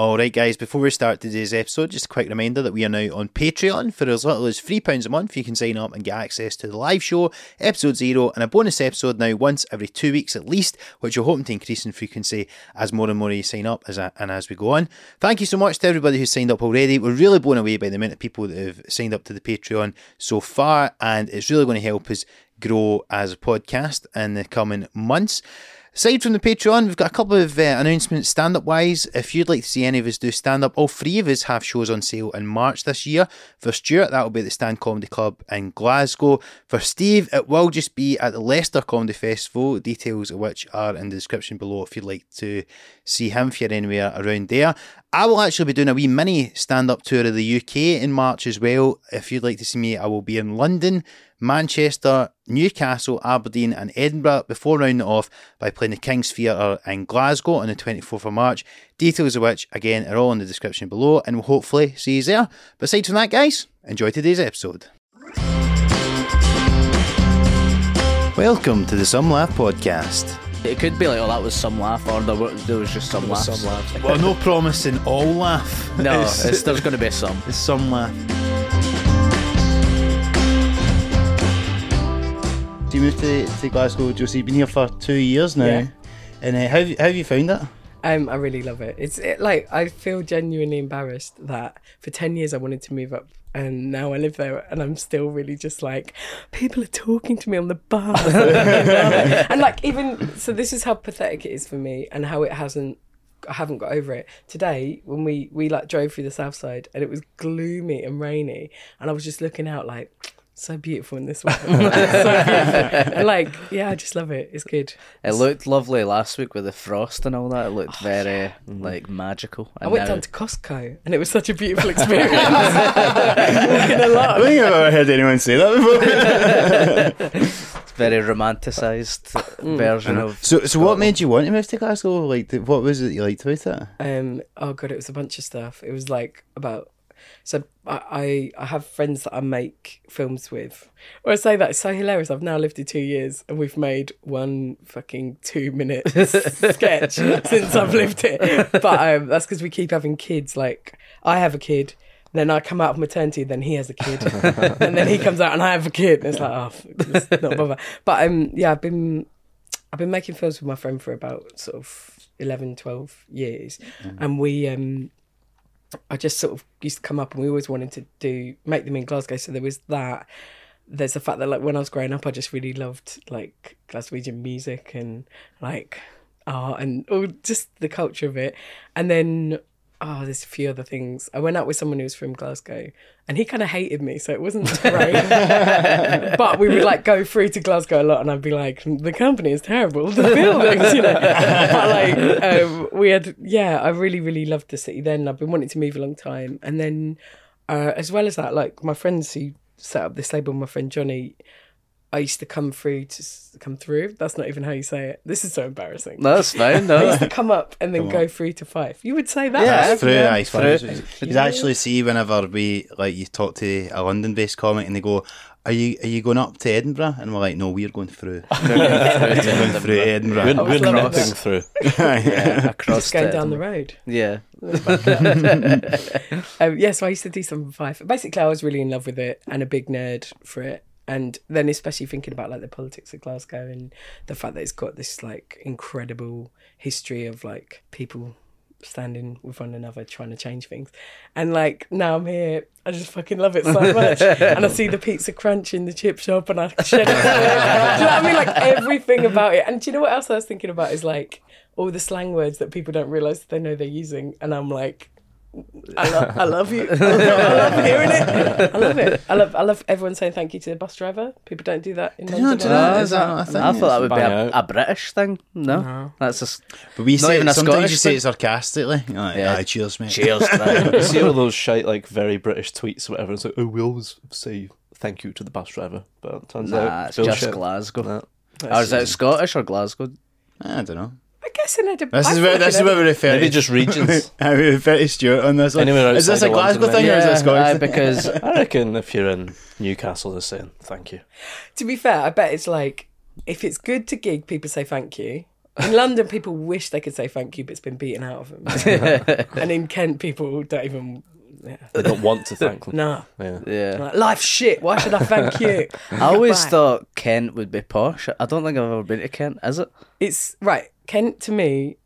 Alright, guys, before we start today's episode, just a quick reminder that we are now on Patreon. For as little as £3 a month, you can sign up and get access to the live show, episode zero, and a bonus episode now once every two weeks at least, which we're hoping to increase in frequency as more and more you sign up as a, and as we go on. Thank you so much to everybody who's signed up already. We're really blown away by the amount of people that have signed up to the Patreon so far, and it's really going to help us grow as a podcast in the coming months. Aside from the Patreon, we've got a couple of uh, announcements stand up wise. If you'd like to see any of us do stand up, all three of us have shows on sale in March this year. For Stuart, that will be at the Stand Comedy Club in Glasgow. For Steve, it will just be at the Leicester Comedy Festival, details of which are in the description below if you'd like to see him if you're anywhere around there. I will actually be doing a wee mini stand up tour of the UK in March as well. If you'd like to see me, I will be in London, Manchester, Newcastle, Aberdeen, and Edinburgh before rounding it off by playing the King's Theatre in Glasgow on the 24th of March. Details of which, again, are all in the description below, and we'll hopefully see you there. But aside from that, guys, enjoy today's episode. Welcome to the Some Laugh Podcast. It could be like, oh, that was some laugh, or there, were, there was just some laughs. Some laughs. Well, no promising all laugh. No, It's- it's, there's going to be some. it's some laugh. So you moved to, to Glasgow, Josie. You've been here for two years now. Yeah. And uh, how, have you, how have you found it? Um, I really love it. It's it, like I feel genuinely embarrassed that for ten years I wanted to move up, and now I live there, and I'm still really just like people are talking to me on the bus, and like even so, this is how pathetic it is for me, and how it hasn't. I haven't got over it. Today, when we we like drove through the south side, and it was gloomy and rainy, and I was just looking out like. So beautiful in this one. so like, yeah, I just love it. It's good. It looked lovely last week with the frost and all that. It looked very like magical. I went now- down to Costco and it was such a beautiful experience. I don't think I've ever heard anyone say that before. It's very romanticised Mm. version of. so, so what made you want to move to Glasgow? Like, what was it you liked about it? Um, oh god, it was a bunch of stuff. It was like about. So I, I I have friends that I make films with. Or I say that it's so hilarious. I've now lived here two years and we've made one fucking two minute sketch since I've lived here. But um, that's because we keep having kids. Like I have a kid. Then I come out of maternity, then he has a kid, and then he comes out and I have a kid. And it's like, oh, it's not bother. But um, yeah, I've been I've been making films with my friend for about sort of 11, 12 years. And we, um, I just sort of used to come up and we always wanted to do, make them in Glasgow. So there was that. There's the fact that like when I was growing up, I just really loved like Glaswegian music and like art and all just the culture of it. And then, oh, there's a few other things. I went out with someone who was from Glasgow and he kind of hated me. So it wasn't great but we would like go through to Glasgow a lot, and I'd be like, the company is terrible, the buildings, you know. But like, um, we had, yeah, I really, really loved the city. Then I've been wanting to move a long time, and then uh, as well as that, like my friends who set up this label, my friend Johnny. I used to come through to come through. That's not even how you say it. This is so embarrassing. No, that's fine. No, I used to come up and then go through to Fife. You would say that. Yeah, That's through, yeah, aye, through. through. You actually see whenever we like you talk to a London-based comic and they go, "Are you are you going up to Edinburgh?" And we're like, "No, we're going through. we're going through Edinburgh." We're, was we're loving knocking that. through. yeah, across Just going down the road. Yeah. Um, yeah, so I used to do something Fife. Basically, I was really in love with it and a big nerd for it. And then, especially thinking about like the politics of Glasgow and the fact that it's got this like incredible history of like people standing with one another trying to change things. And like now I'm here, I just fucking love it so much. and I see the pizza crunch in the chip shop and I shed it. do you know what I mean? Like everything about it. And do you know what else I was thinking about is like all the slang words that people don't realise they know they're using. And I'm like, I love, I love you. I love, I love hearing it. I love it. I love, I love everyone saying thank you to the bus driver. People don't do that in you not London. do that? No, Is that not a thing? I thought that would be a, a British thing. No, that's just But we Not say even a sometimes Scottish you say thing? it sarcastically. You're like, Yeah. "Aye, cheers, mate. cheers. You see all those shite, like very British tweets or whatever. It's like, oh, we always say thank you to the bus driver, but it turns nah, out it's bullshit. just Glasgow. Nah. Or is it Scottish or Glasgow? I don't know. I guess in Edinburgh. This I is thought where this is in where we refer. Maybe just regions. How we refer to Stuart on this one. Anywhere Is this a Glasgow London, thing or is it a Scottish aye, uh, thing? because I reckon if you're in Newcastle, they're saying thank you. To be fair, I bet it's like if it's good to gig, people say thank you. In London, people wish they could say thank you, but it's been beaten out of them. and in Kent, people don't even. Yeah. They don't want to thank them. Nah. Yeah. Yeah. Like, life's shit. Why should I thank you? I always Goodbye. thought Kent would be posh. I don't think I've ever been to Kent, is it? It's right. Kent to me,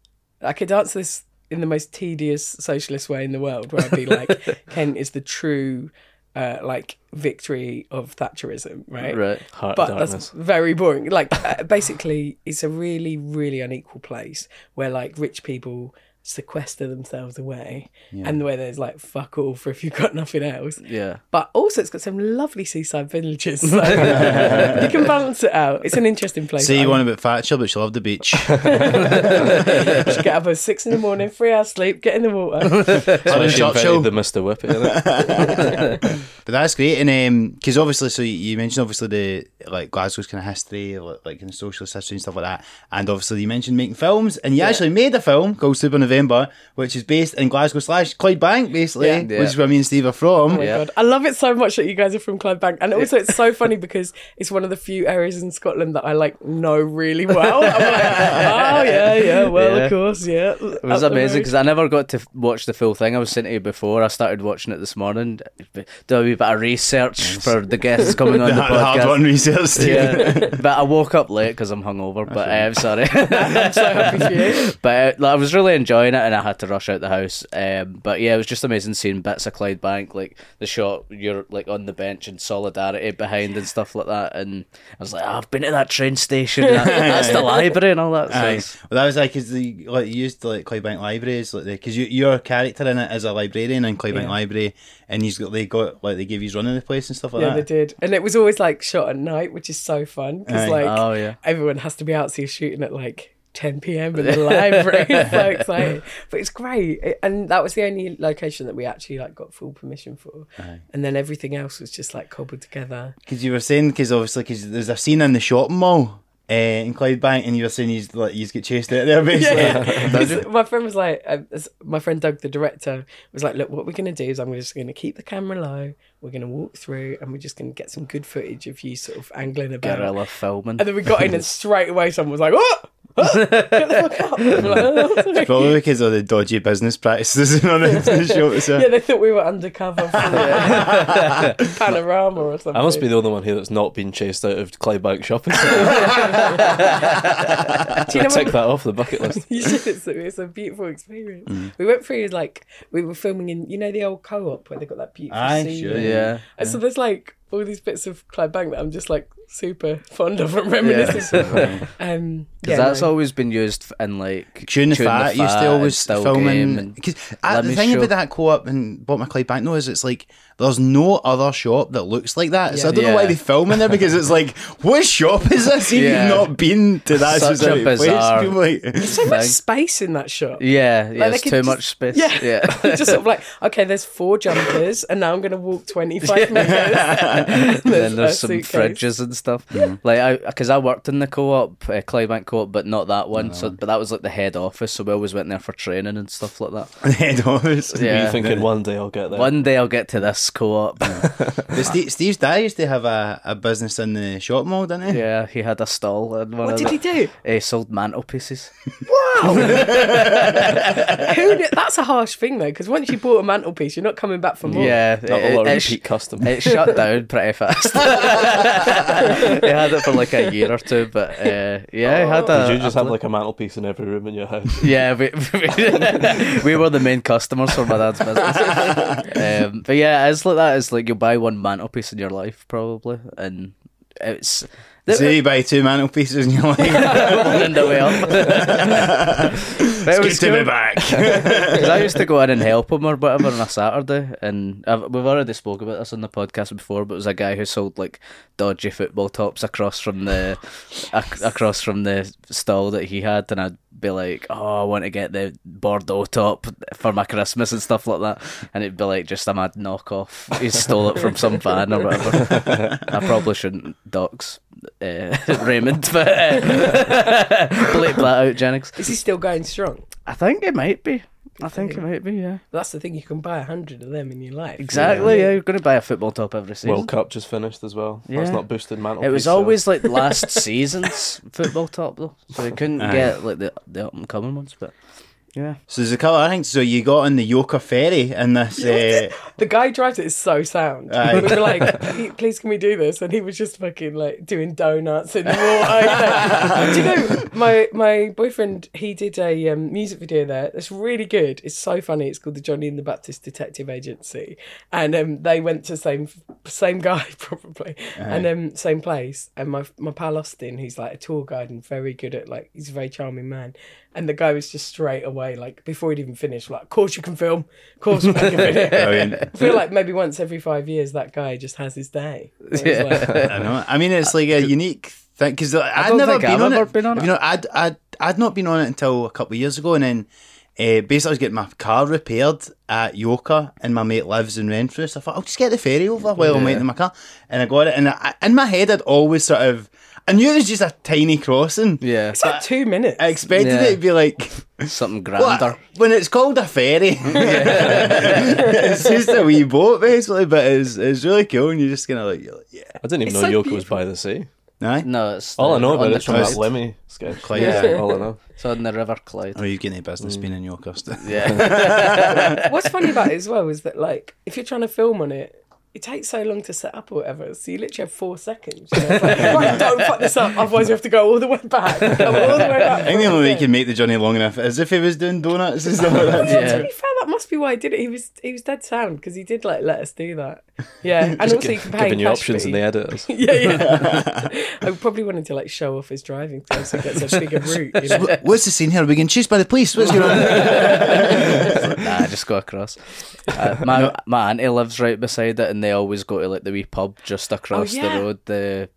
I could answer this in the most tedious socialist way in the world, where I'd be like, Kent is the true, uh, like victory of Thatcherism, right? Right. Heart But darkness. that's very boring. Like, uh, basically, it's a really, really unequal place where like rich people sequester themselves away, and the where there's like fuck all for if you've got nothing else. Yeah. But also, it's got some lovely seaside villages. So you can balance it out. It's an interesting place. see you want about Thatcher, but she loved the beach. Just get up at six in the morning, three hours sleep, get in the water. So she Churchill. invented the Mr. Whippy. But that's great, and um, because obviously, so you- you mentioned obviously the like Glasgow's kind of history, like, like kind of socialist history and stuff like that, and obviously you mentioned making films, and you actually made a film called Super November, which is based in Glasgow slash Clydebank, basically, Yeah. Yeah. which is where me and Steve are from. Oh my Yeah. god, I love it so much that you guys are from Clydebank, and also it's so funny because it's one of the few areas in Scotland that I like know really well. I'm like, oh yeah, yeah, well Yeah. of course, yeah. It was amazing because I never got to watch the full thing. I was saying to you before. I started watching it this morning. Do a wee bit of research for the guests coming on The, the hard- hard one research, Steve. Yeah, but I woke up late because I'm hungover. But uh, I'm sorry. I'm so happy for you. but uh, like, I was really enjoying it, and I had to rush out the house. Um, but yeah, it was just amazing seeing bits of Clydebank, like the shot you're like on the bench and solidarity behind and stuff like that. And I was like, "Oh, I've been to that train station. That, that's the library and all that. So Well, that was like because the like you used like Clydebank Libraries, like because you, your character in it is a librarian in Clydebank Yeah. Library, and he's got they got like they give you running the place and stuff like Yeah, that. Yeah, they did, and it was always like shot at night, which is so fun because like oh yeah. everyone has to be out, so you're shooting at like 10 p.m. in the library. it's so exciting, but it's great. It- and that was the only location that we actually like got full permission for. And then everything else was just like cobbled together. Because you were saying, because obviously, because there's a scene in the shopping mall uh, in Clydebank, and you were saying he's like he's get chased out there basically. Yeah, 'Cause my friend was like, uh, my friend Doug, the director, was like, look, what we're going to do is I'm just going to keep the camera low. We're going to walk through, and we're just going to get some good footage of you sort of angling about. Guerrilla filming. And then we got in, and straight away someone was like, "Oh, oh, get the fuck out!" I'm like, "Oh, sorry." Probably because of the dodgy business practices on the, the show. So. Yeah, they thought we were undercover for the uh, panorama or something. I must be the only one here that's not been chased out of Clydebank shopping. Do you know Tick that off the bucket list. You should. It's a, it's a beautiful experience. Mm. We went through like we were filming in you know the old co-op where they got that beautiful Aye, scene. sure. yeah. And so there's like all these bits of Clydebank that I'm just like super fond of and reminiscing. Um, Because yeah, that's no. always been used in like Tune the Fat used to Fat always and Still film Game in and because Let the Me thing Show. about that co-op and Bought My Clydebank though is it's like there's no other shop that looks like that. So I don't know why they film in there because it's like what shop is this? If Yeah. you've not been to that Such a specific bizarre- place, people like so much space in that shop. Yeah, yeah, Like, they it's too just- much space. Yeah. Yeah. just sort of like, okay, there's four jumpers, and now I'm going to walk 25 metres. and then there's some suitcase. fridges and stuff. Like I, because I worked in the co-op, uh, Clydebank co-op, but not that one. So, but that was like the head office. So we always went there for training and stuff like that. head office. Yeah. you thinking one day I'll get there? One day I'll get to this co-op. But Steve, Steve's dad used to have a, a business in the shop mall, didn't he? yeah, he had a stall and What did the, he do? He sold mantelpieces. Wow. Who knew? That's a harsh thing, though, because once you bought a mantelpiece, you're not coming back for more. Yeah, Not a lot of it, sh- repeat custom. it shut down pretty fast. he had it for like a year or two, but uh, yeah, he had a. Did you just a have like a mantelpiece in every room in your house? Yeah, we, we were the main customers for my dad's business. Um, but yeah, it's like that. It's like you buy one mantelpiece in your life, probably, and it's. So you buy two mantelpieces and you're like, one in the way up. but it was "Good to be back. Because I used to go in and help him or whatever on a Saturday, and I've, we've already spoke about this on the podcast before. But it was a guy who sold like dodgy football tops across from the ac- across from the stall that he had, and I'd be like, "Oh, I want to get the Bordeaux top for my Christmas and stuff like that," and it'd be like just a mad knockoff. He stole it from some van or whatever. I probably shouldn't dox uh, Raymond, but uh, bleep that out, Jennings. Is he still going strong? I think it might be. I think it might be. Yeah. That's the thing. You can buy a hundred of them in your life. Exactly. Yeah. You're going to buy a football top every season. World Cup just finished as well. Yeah. That's not boosted mantle. It was always like last season's football top though, so we couldn't Aye. get like the the up and coming ones. But yeah, So there's a couple of things. So you got on the Yoker ferry in this. Uh, The guy drives it is so sound. Aye. We were like, please can we do this? And he was just fucking like doing donuts in the water. do you know, my my boyfriend, he did a um, music video there. It's really good. It's so funny. It's called the Johnny and the Baptist Detective Agency. And um, they went to same same guy probably. And um, same place. And my my pal Austin, who's like a tour guide and very good at like he's a very charming man. And the guy was just straight away, like before he'd even finished, like, of course you can film, of course you can video. Brilliant. I feel like maybe once every five years that guy just has his day. Yeah. like, I know. I mean, it's like a unique thing because I'd never been I've on ever it. been on You know, I'd I'd I'd not been on it until a couple of years ago, and then. Uh, basically, I was getting my car repaired at Yoker, and my mate lives in Renfrew. So I thought I'll just get the ferry over while I'm waiting in my car, and I got it. And I, in my head, I'd always sort of, I knew it was just a tiny crossing. yeah, it's like two minutes. I expected Yeah. it to be like something What? grander. When it's called a ferry, it's just a wee boat basically, but it's it's really cool, and you're just gonna like, you're like yeah, I didn't even It's know so Yoker was by the sea. aye. No, it's All I know about it is from that coast. Limmy sketch. Clyde. Yeah, all I know. It's on the River Clyde. Oh, you've got any business mm. being in York, still. Yeah, What's funny about it as well is that like if you're trying to film on it, it takes so long to set up or whatever. So you literally have four seconds. You know? Like, right, don't fuck this up, otherwise you have to go all the way back. All the way back. I think the only way you can make the journey long enough is if he was doing donuts and stuff like that. To be fair, that must be why he did it. He was he was dead sound because he did like let us do that. Yeah, and also you can pay Giving you options fee. in the editors. Yeah, yeah. I probably wanted to like show off his driving so he gets a bigger route. You know? What- What's the scene here? Are we getting chased by the police? What's going on? nah, just go across. Uh, my my auntie lives right beside it, and they always go to like the wee pub just across yeah. the road. The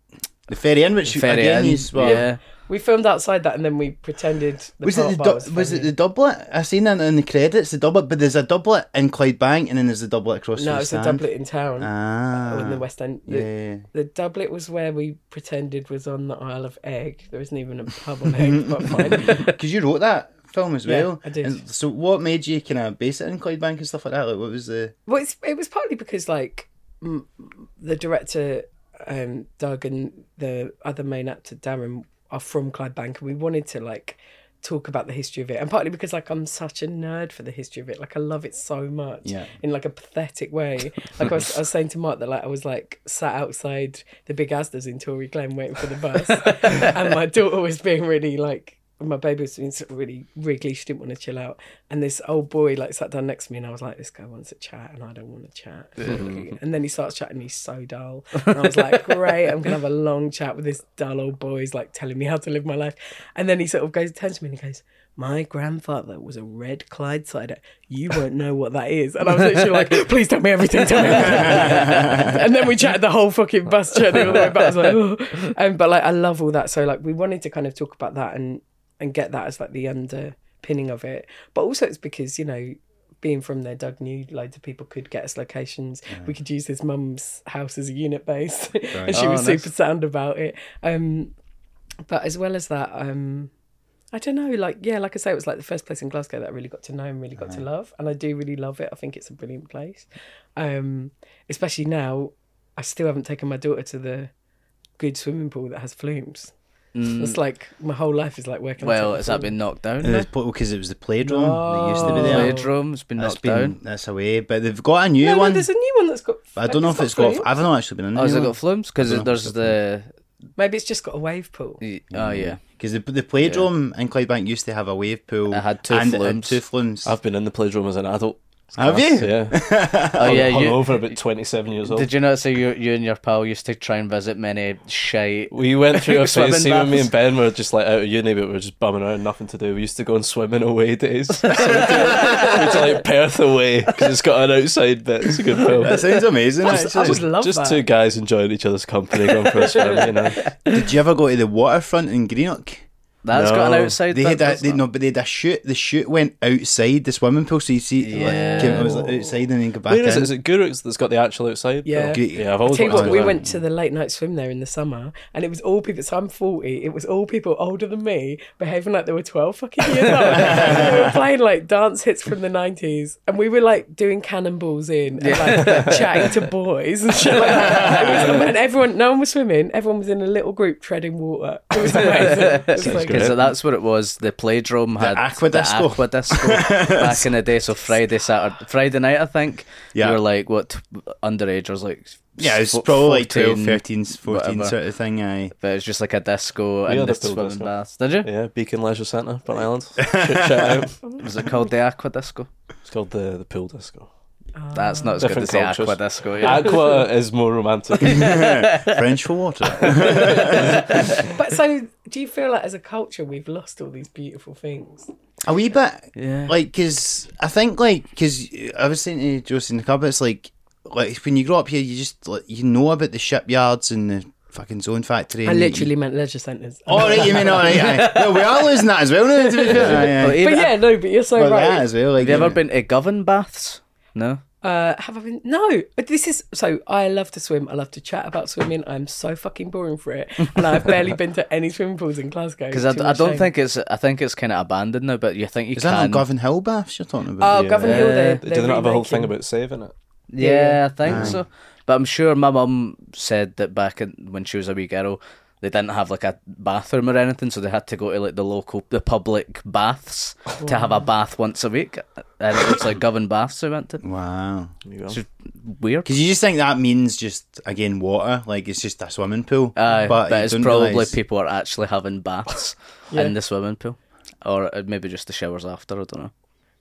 the ferry in, which ferry again inn. is well, yeah, We filmed outside that and then we pretended the Was it the du- was, was it the doublet? I seen that in the credits, the doublet, but there's a doublet in Clydebank and then there's a doublet across the. No, the it's a doublet in town. Ah, in the West End. The, yeah. the doublet was where we pretended was on the Isle of Eigg. There isn't even a pub on Eigg, but fine. Because you wrote that film as Yeah, well. I did. And so what made you kind of base it in Clydebank and stuff like that? Like, what was the? Well, it's, it was partly because like m- the director um, Doug and the other main actor Darren are from Clydebank, and we wanted to like talk about the history of it, and partly because like I'm such a nerd for the history of it. Like I love it so much, Yeah. in like a pathetic way. Like I was, I was saying to Marc that like I was like sat outside the big Asda's in Toryglen waiting for the bus, and my daughter was being really like. My baby was being sort of really wriggly. She didn't want to chill out, and this old boy like sat down next to me, and I was like, "This guy wants to chat, and I don't want to chat." and then he starts chatting. He's so dull, and I was like, "Great, I'm gonna have a long chat with this dull old boy. He's like telling me how to live my life." And then he sort of goes, turns to me, and he goes, "My grandfather was a red Clydesider. You won't know what that is." And I was literally like, "Please tell me everything. Tell me." Everything. and then we chatted the whole fucking bus journey all the way back. I was like, "Oh." um, but like, I love all that. So like, we wanted to kind of talk about that and and get that as like the underpinning of it. But also, it's because you know being from there, Doug knew loads of people could get us locations. We could use his mum's house as a unit base, and she Oh, was nice. super sound about it. Um, but as well as that, um, I don't know, like yeah, like I say, it was like the first place in Glasgow that I really got to know and really got to love, and I do really love it. I think it's a brilliant place, um, especially now. I still haven't taken my daughter to the good swimming pool that has flumes. It's like my whole life is like working. Mm. Well, has that been knocked down? now? Because it was the playdrome that used to be there. Playdrome's been That's knocked been down. that's away, but they've got a new No, no, one. there's a new one that's got. I don't know if it's got. I've not actually been in. Oh, has it got flumes? Because I don't know if there's the. Maybe it's just got a wave pool. Oh yeah, because the the playdrome in Clydebank used to have a wave pool. It had two and it had flumes. two flumes. I've been in the playdrome as an adult. It's Have class, you? Yeah. Oh, oh yeah. Hung You, over about 27 years old. did you not say you you and your pal used to try and visit many shite? We went through a Swimming phase. See, when me and Ben were just like out of uni, but we were just bumming around, nothing to do. We used to go on swimming away days. so we went to, went to like Perth away because it's got an outside bit. It's a good film. that sounds amazing. I actually. would love just that. two guys enjoying each other's company, going for a swim. You know, Did you ever go to the waterfront in Greenock? That's got an outside. They bit, had a, they, it? no, but they had a shoot. The shoot went outside the swimming pool, so you see, it, Yeah. like, came- it was like outside and then go back Where is in. it? Is it Gourock's that's got the actual outside? Yeah. Oh, bit? yeah. I've always Tell you what, we went to the late night swim there in the summer, and it was all people. So I'm 40. It was all people older than me, behaving like they were 12 fucking years old. We were playing like dance hits from the 90s, and we were like doing cannonballs in and like chatting to boys and shit like that. It was, and everyone, no one was swimming. Everyone was in a little group treading water. It was amazing. It was like, Because that's what it was. The Playdrome had Aquadisco. the Aquadisco back in the day. So Friday, Saturday, Friday night, I think. Yeah. You were like what t- was like. yeah, it's fo- probably like 12, 13, 14 whatever. sort of thing. Aye. But it was just like a disco We and had the a swimming disco. baths. Did you? Yeah, Beacon Leisure Centre, Burnt Island. Shout shout out. Was it called the Aquadisco? It's called the the pool disco. That's not as good Different as the cultures. Aquadisco. Yeah. Aqua is more romantic. French for water. but so, do you feel like as a culture we've lost all these beautiful things? a wee bit. Yeah. Like, because I think, like, because I was saying to Josie in the cupboard, it's like, like when you grow up here, you just like you know about the shipyards and the fucking zone factory. I and you- literally meant leisure centres. All right, you mean all right? Aye. No, we are losing that as well now. To be fair, Aye, aye. But But yeah, no, but you're so Well, right. that as well. Like, have you ever been to Govan baths? No. Uh, have I been? No, but this is so. I love to swim. I love to chat about swimming. I'm so fucking boring for it, and I've barely been to any swimming pools in Glasgow. Because I, I don't shame. think it's. I think it's kind of abandoned now. But you think you Is can? that not Govanhill baths you're talking about? Oh, Yeah. Govanhill. They're, Do they're they not have a whole thing about saving it? Yeah, Yeah. I think Aye. so. But I'm sure my mum said that back in, when she was a wee girl, they didn't have like a bathroom or anything, so they had to go to like the local, the public baths to have a bath once a week, and it was like Govan baths we went to. Wow. There you go. It's just weird. Because you just think that means just again water, like it's just a swimming pool. Aye, but, you it's probably realise- people are actually having baths Yeah. in the swimming pool, or uh, maybe just the showers after. I don't know.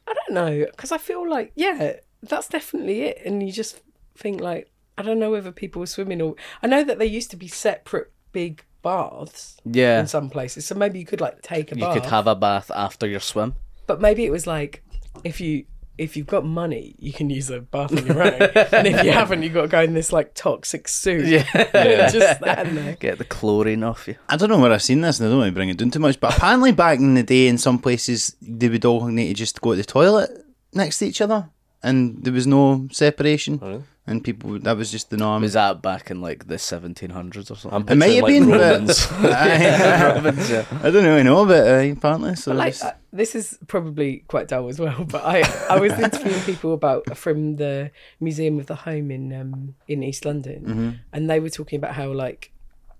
I don't know because I feel like yeah, that's definitely it. And you just think like I don't know whether people were swimming or I know that they used to be separate big baths Yeah, in some places, so maybe you could like take a you bath. could have a bath after your swim. But maybe it was like if you if you've got money, you can use a bath on your own, and if you haven't, you've got to go in this like toxic suit. Yeah. and just stand there. Get the chlorine off you. I don't know where I've seen this, and I don't want to bring it down too much. But apparently, back in the day, in some places, they would all need to just go to the toilet next to each other, and there was no separation. Oh, really? And people, would- that was just the norm. Was that back in like the 1700s or something? I'm It might have picturing, been, like, but Romans. I, Romans, yeah. I don't really know, but uh, apparently, so like uh, this is probably quite dull as well, but I I was interviewing people about from the Museum of the Home in um in East London, and they were talking about how like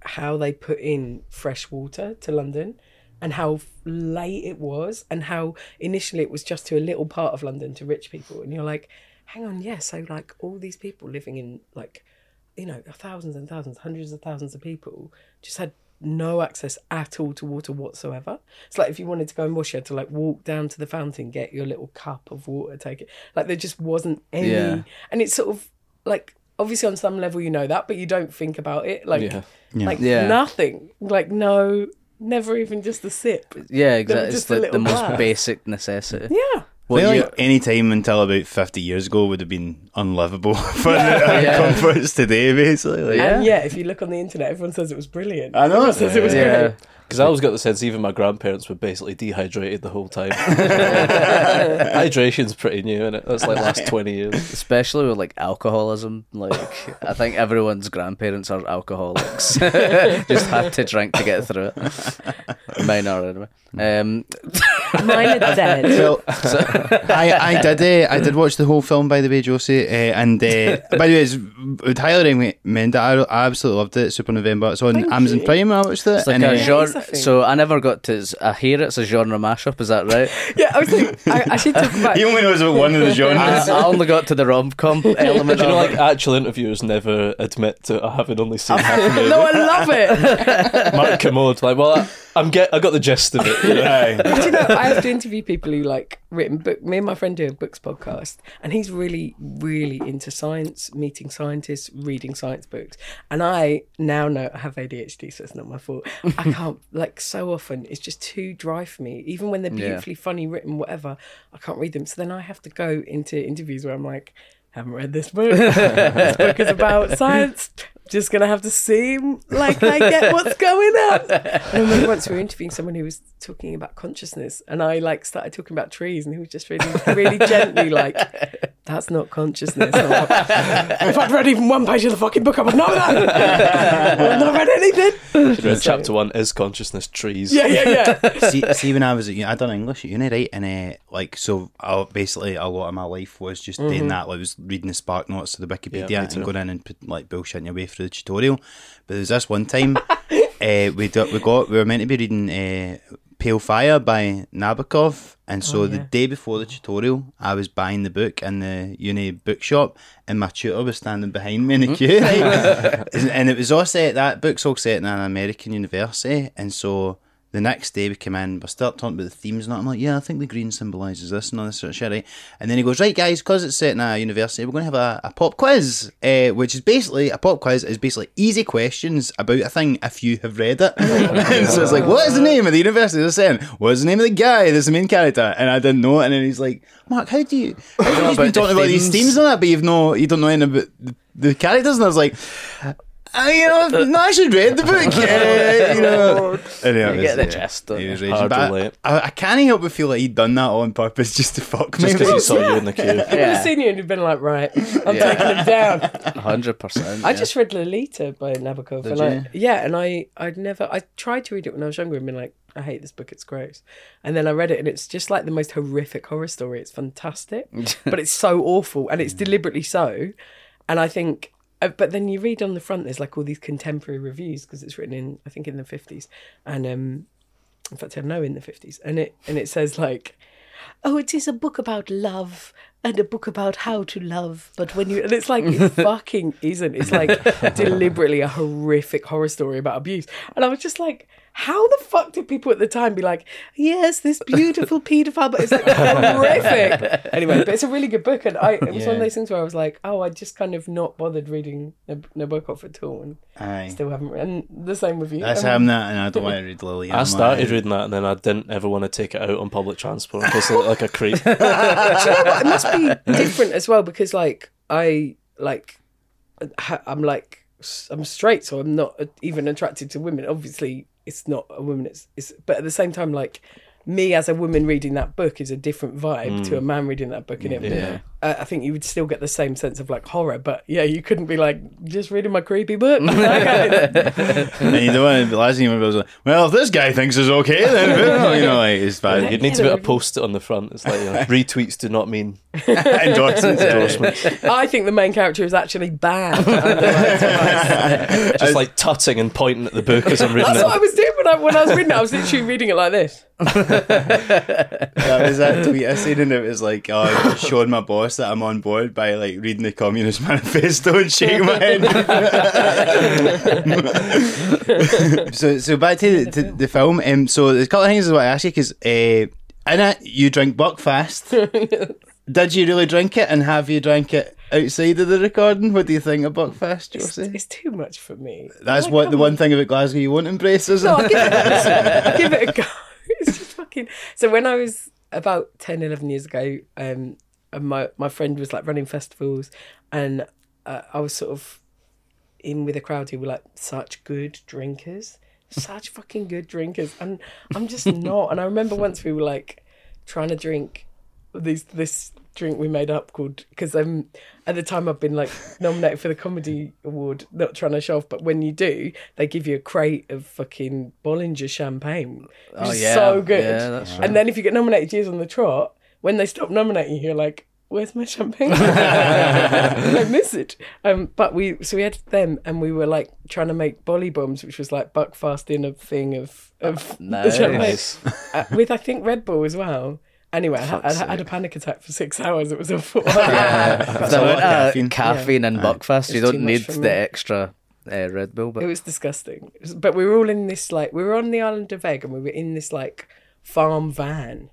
how they put in fresh water to London. And how late it was, and how initially it was just to a little part of London to rich people. And you're like, hang on, yeah, so like all these people living in like, you know, thousands and thousands, hundreds of thousands of people just had no access at all to water whatsoever. It's like if you wanted to go and wash, you had to like walk down to the fountain, get your little cup of water, take it. Like there just wasn't any. Yeah. And it's sort of like obviously on some level you know that, but you don't think about it. Like Yeah. Yeah. like Yeah. nothing. Like no, never even just a sip. Yeah, exactly. It's just the, the most basic necessity. Yeah. I What feel like any time until about 50 years ago would have been unlivable for Yeah. the uh, Yeah. comforts today, basically. Like, Yeah. And yeah, if you look on the internet, everyone says it was brilliant. I know. Everyone says it was yeah. great. Because I always got the sense even my grandparents were basically dehydrated the whole time. Hydration's pretty new, isn't it? That's like last 20 years. Especially with like alcoholism. Like I think everyone's grandparents are alcoholics. Just had to drink to get through it. Mine are anyway. Um, Mine are dead. Well, I, I did uh, I did watch the whole film by the way, Josie, uh, and uh, by the way, it's, I would highly recommend it. I, I absolutely loved it. Super November. It's on Thank Amazon you. Prime. I watched it. it's like and, a uh, genre. It's a thing. So I never got to. I hear it's a genre mashup. Is that right? yeah, I was thinking, I, I should talk about he only knows about one of the I, genres. I only got to the rom com element. Do you know, like actual interviewers never admit to having only seen half a movie. No, I love it. Mark Commode, like, well, I, I'm get, I got the gist of it. You know? Aye. Do you know, I have to interview people who like written book. Me and my friend do a books podcast, and he's really, really into science, meeting scientists, reading science books. And I now know I have ADHD, so it's not my fault. I can't like so often. It's just too dry for me. Even when they're Yeah. beautifully funny, written, whatever, I can't read them. So then I have to go into interviews where I'm like. Haven't read this book. this book is about science. Just gonna have to seem like I get what's going on. And I remember once we were interviewing someone who was talking about consciousness, and I like started talking about trees, and he was just really, really gently like, "That's not consciousness." I'm like, if I'd read even one page of the fucking book, I would know that. I've not read anything. Read chapter one is consciousness trees. Yeah, yeah, yeah. see, see, when I was at uni, I done English at uni, right? And uh, like, so I, basically a lot of my life was just doing that. Like, I was reading the Spark Notes to the Wikipedia Yeah, and going in and put, like bullshitting your way through the tutorial. But there was this one time uh, we do, we got we were meant to be reading uh, Pale Fire by Nabokov, and so Oh, the day before the tutorial, I was buying the book in the uni bookshop, and my tutor was standing behind me in the queue, and and it was all set. That book's all set in an American university, and so. The next day we come in, we start talking about the themes, and I'm like, yeah, I think the green symbolises this and all this sort of shit, right? And then he goes, right, guys, because it's set in a university, we're going to have a, a pop quiz, uh, which is basically a pop quiz is basically easy questions about a thing if you have read it. and so it's like, what is the name of the university they're saying? What is the name of the guy that's the main character? And I didn't know it. And then he's like, Marc, how do you? How do you about been the talking about these themes? themes and that, but you've no, you don't know anything about the, the characters? And I was like. I, you know, no, I should read the book. uh, you know, Anyway, You get the gist, don't he you? was raging. Hard But to relate. I, I can't help but feel like he'd done that on purpose just to fuck me. Just because he saw you in the queue. He would have seen you and he'd been like, right, I'm Yeah. taking him down. hundred percent. I just read Lolita by Nabokov, Did and I yeah, and I I'd never I tried to read it when I was younger and been like, I hate this book, it's gross, and then I read it and it's just like the most horrific horror story. It's fantastic, but it's so awful and it's deliberately so, and I think. Uh, But then you read on the front, there's like all these contemporary reviews because it's written in, I think, in the fifties, and um, in fact, I know in the fifties, and it and it says like, oh, it is a book about love and a book about how to love. But when you, and it's like, it fucking isn't. It's like deliberately a horrific horror story about abuse. And I was just like, how the fuck did people at the time be like, yes, this beautiful paedophile, but it's like horrific. Anyway, but it's a really good book. And I, it was one of those things where I was like, oh, I just kind of not bothered reading Nab- Nabokov at all. And Aye. still haven't read. And the same with you. That's Um, him, that, and I don't want to read Lily. I started reading that and then I didn't ever want to take it out on public transport in case I look like a creep. Do you know what? It must be different as well because, like, I like, I'm like, I'm straight, so I'm not uh, even attracted to women. Obviously, it's not a woman. It's, it's but at the same time, like, me as a woman reading that book is a different vibe to mm. a man reading that book, and it, Yeah. Uh, I think you would still get the same sense of like horror. But yeah, you couldn't be like just reading my creepy book. Okay. and you don't want to be last thing you was like, well, if this guy thinks it's okay, then you know, like it's bad. You'd need to be able to post it on the front. It's like you know, retweets do not mean endorsements. endorsements. I think the main character is actually bad. Just like tutting and pointing at the book as I'm reading That's what I was doing when I when I was reading it. I was literally reading it like this. That was that tweet I seen, and it was like, oh, showing my boss that I'm on board by like reading the Communist Manifesto and shaking my head. so, so back to the, to the film. Um, so there's a couple of things I want to ask you because uh, in it you drink Buckfast. Did you really drink it, and have you drank it outside of the recording? What do you think of Buckfast, It's, Josie? it's too much for me. That's Like, what the on. one thing about Glasgow you won't embrace, isn't No, it? give it, give it a go. It's just fucking. So when I was about 10, 11 years ago, um, and my my friend was like running festivals, and uh, I was sort of in with a crowd who were like such good drinkers, such fucking good drinkers, and I'm just not. And I remember once we were like trying to drink these this drink we made up called because um at the time I've been like nominated for the comedy award not trying to show off but when you do they give you a crate of fucking Bollinger champagne which Oh, is yeah. so good Yeah, that's right. and then if you get nominated years on the trot when they stop nominating you you're like where's my champagne I miss it um but we so we had them and we were like trying to make bolly bombs which was like buckfast in a thing of of the Nice. champagne uh, with I think Red Bull as well. Anyway, I, I, I had a panic attack for six hours. It was awful. That's the a lot amount of of caffeine. caffeine, in Buckfast, you don't need the me. extra uh, Red Bull. But it was disgusting. It was- But we were all in this like we were on the island of Eigg and we were in this like farm van,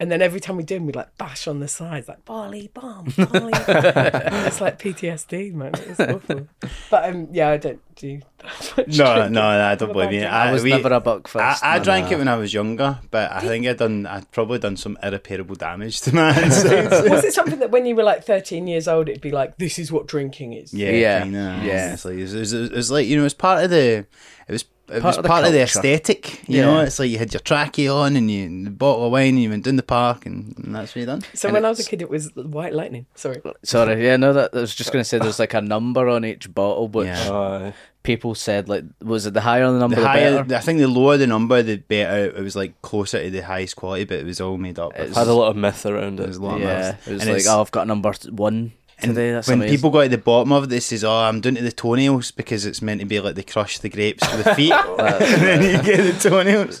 And then every time we do them, we like bash on the sides, like barley bomb, barley. it's like PTSD, man. It's awful. But um, yeah, I don't do. that much No, no, I don't What blame you. you? I was we- never a buck I, first. I man. drank it when I was younger, but I think I'd done. I'd probably done some irreparable damage to my insides. Was it something that when you were like 13 years old, it'd be like, this is what drinking is? Yeah, Yeah, kinda. yeah. It's like it was, it was like you know, it's part of the. It was. It Part was of the part of the aesthetic, you Yeah. know. It's like you had your trackie on and you and the bottle of wine, and you went down the park, and, and that's what you done. So And when I was a kid, it was White Lightning. Sorry. Sorry, yeah, no, that I was just going to say there's like a number on each bottle, which Yeah. Aye. people said like was it the higher the number The the, higher, better? I think the lower the number, the better. It was like closer to the highest quality, but it was all made up. It had a lot of myth around There it. was a lot of yeah, it was And like oh, I've got number one And today. That's when amazing. people got to the bottom of it, they says, "Oh, I'm doing to the toenails because it's meant to be like they crush the grapes with the feet, and then you get the toenails."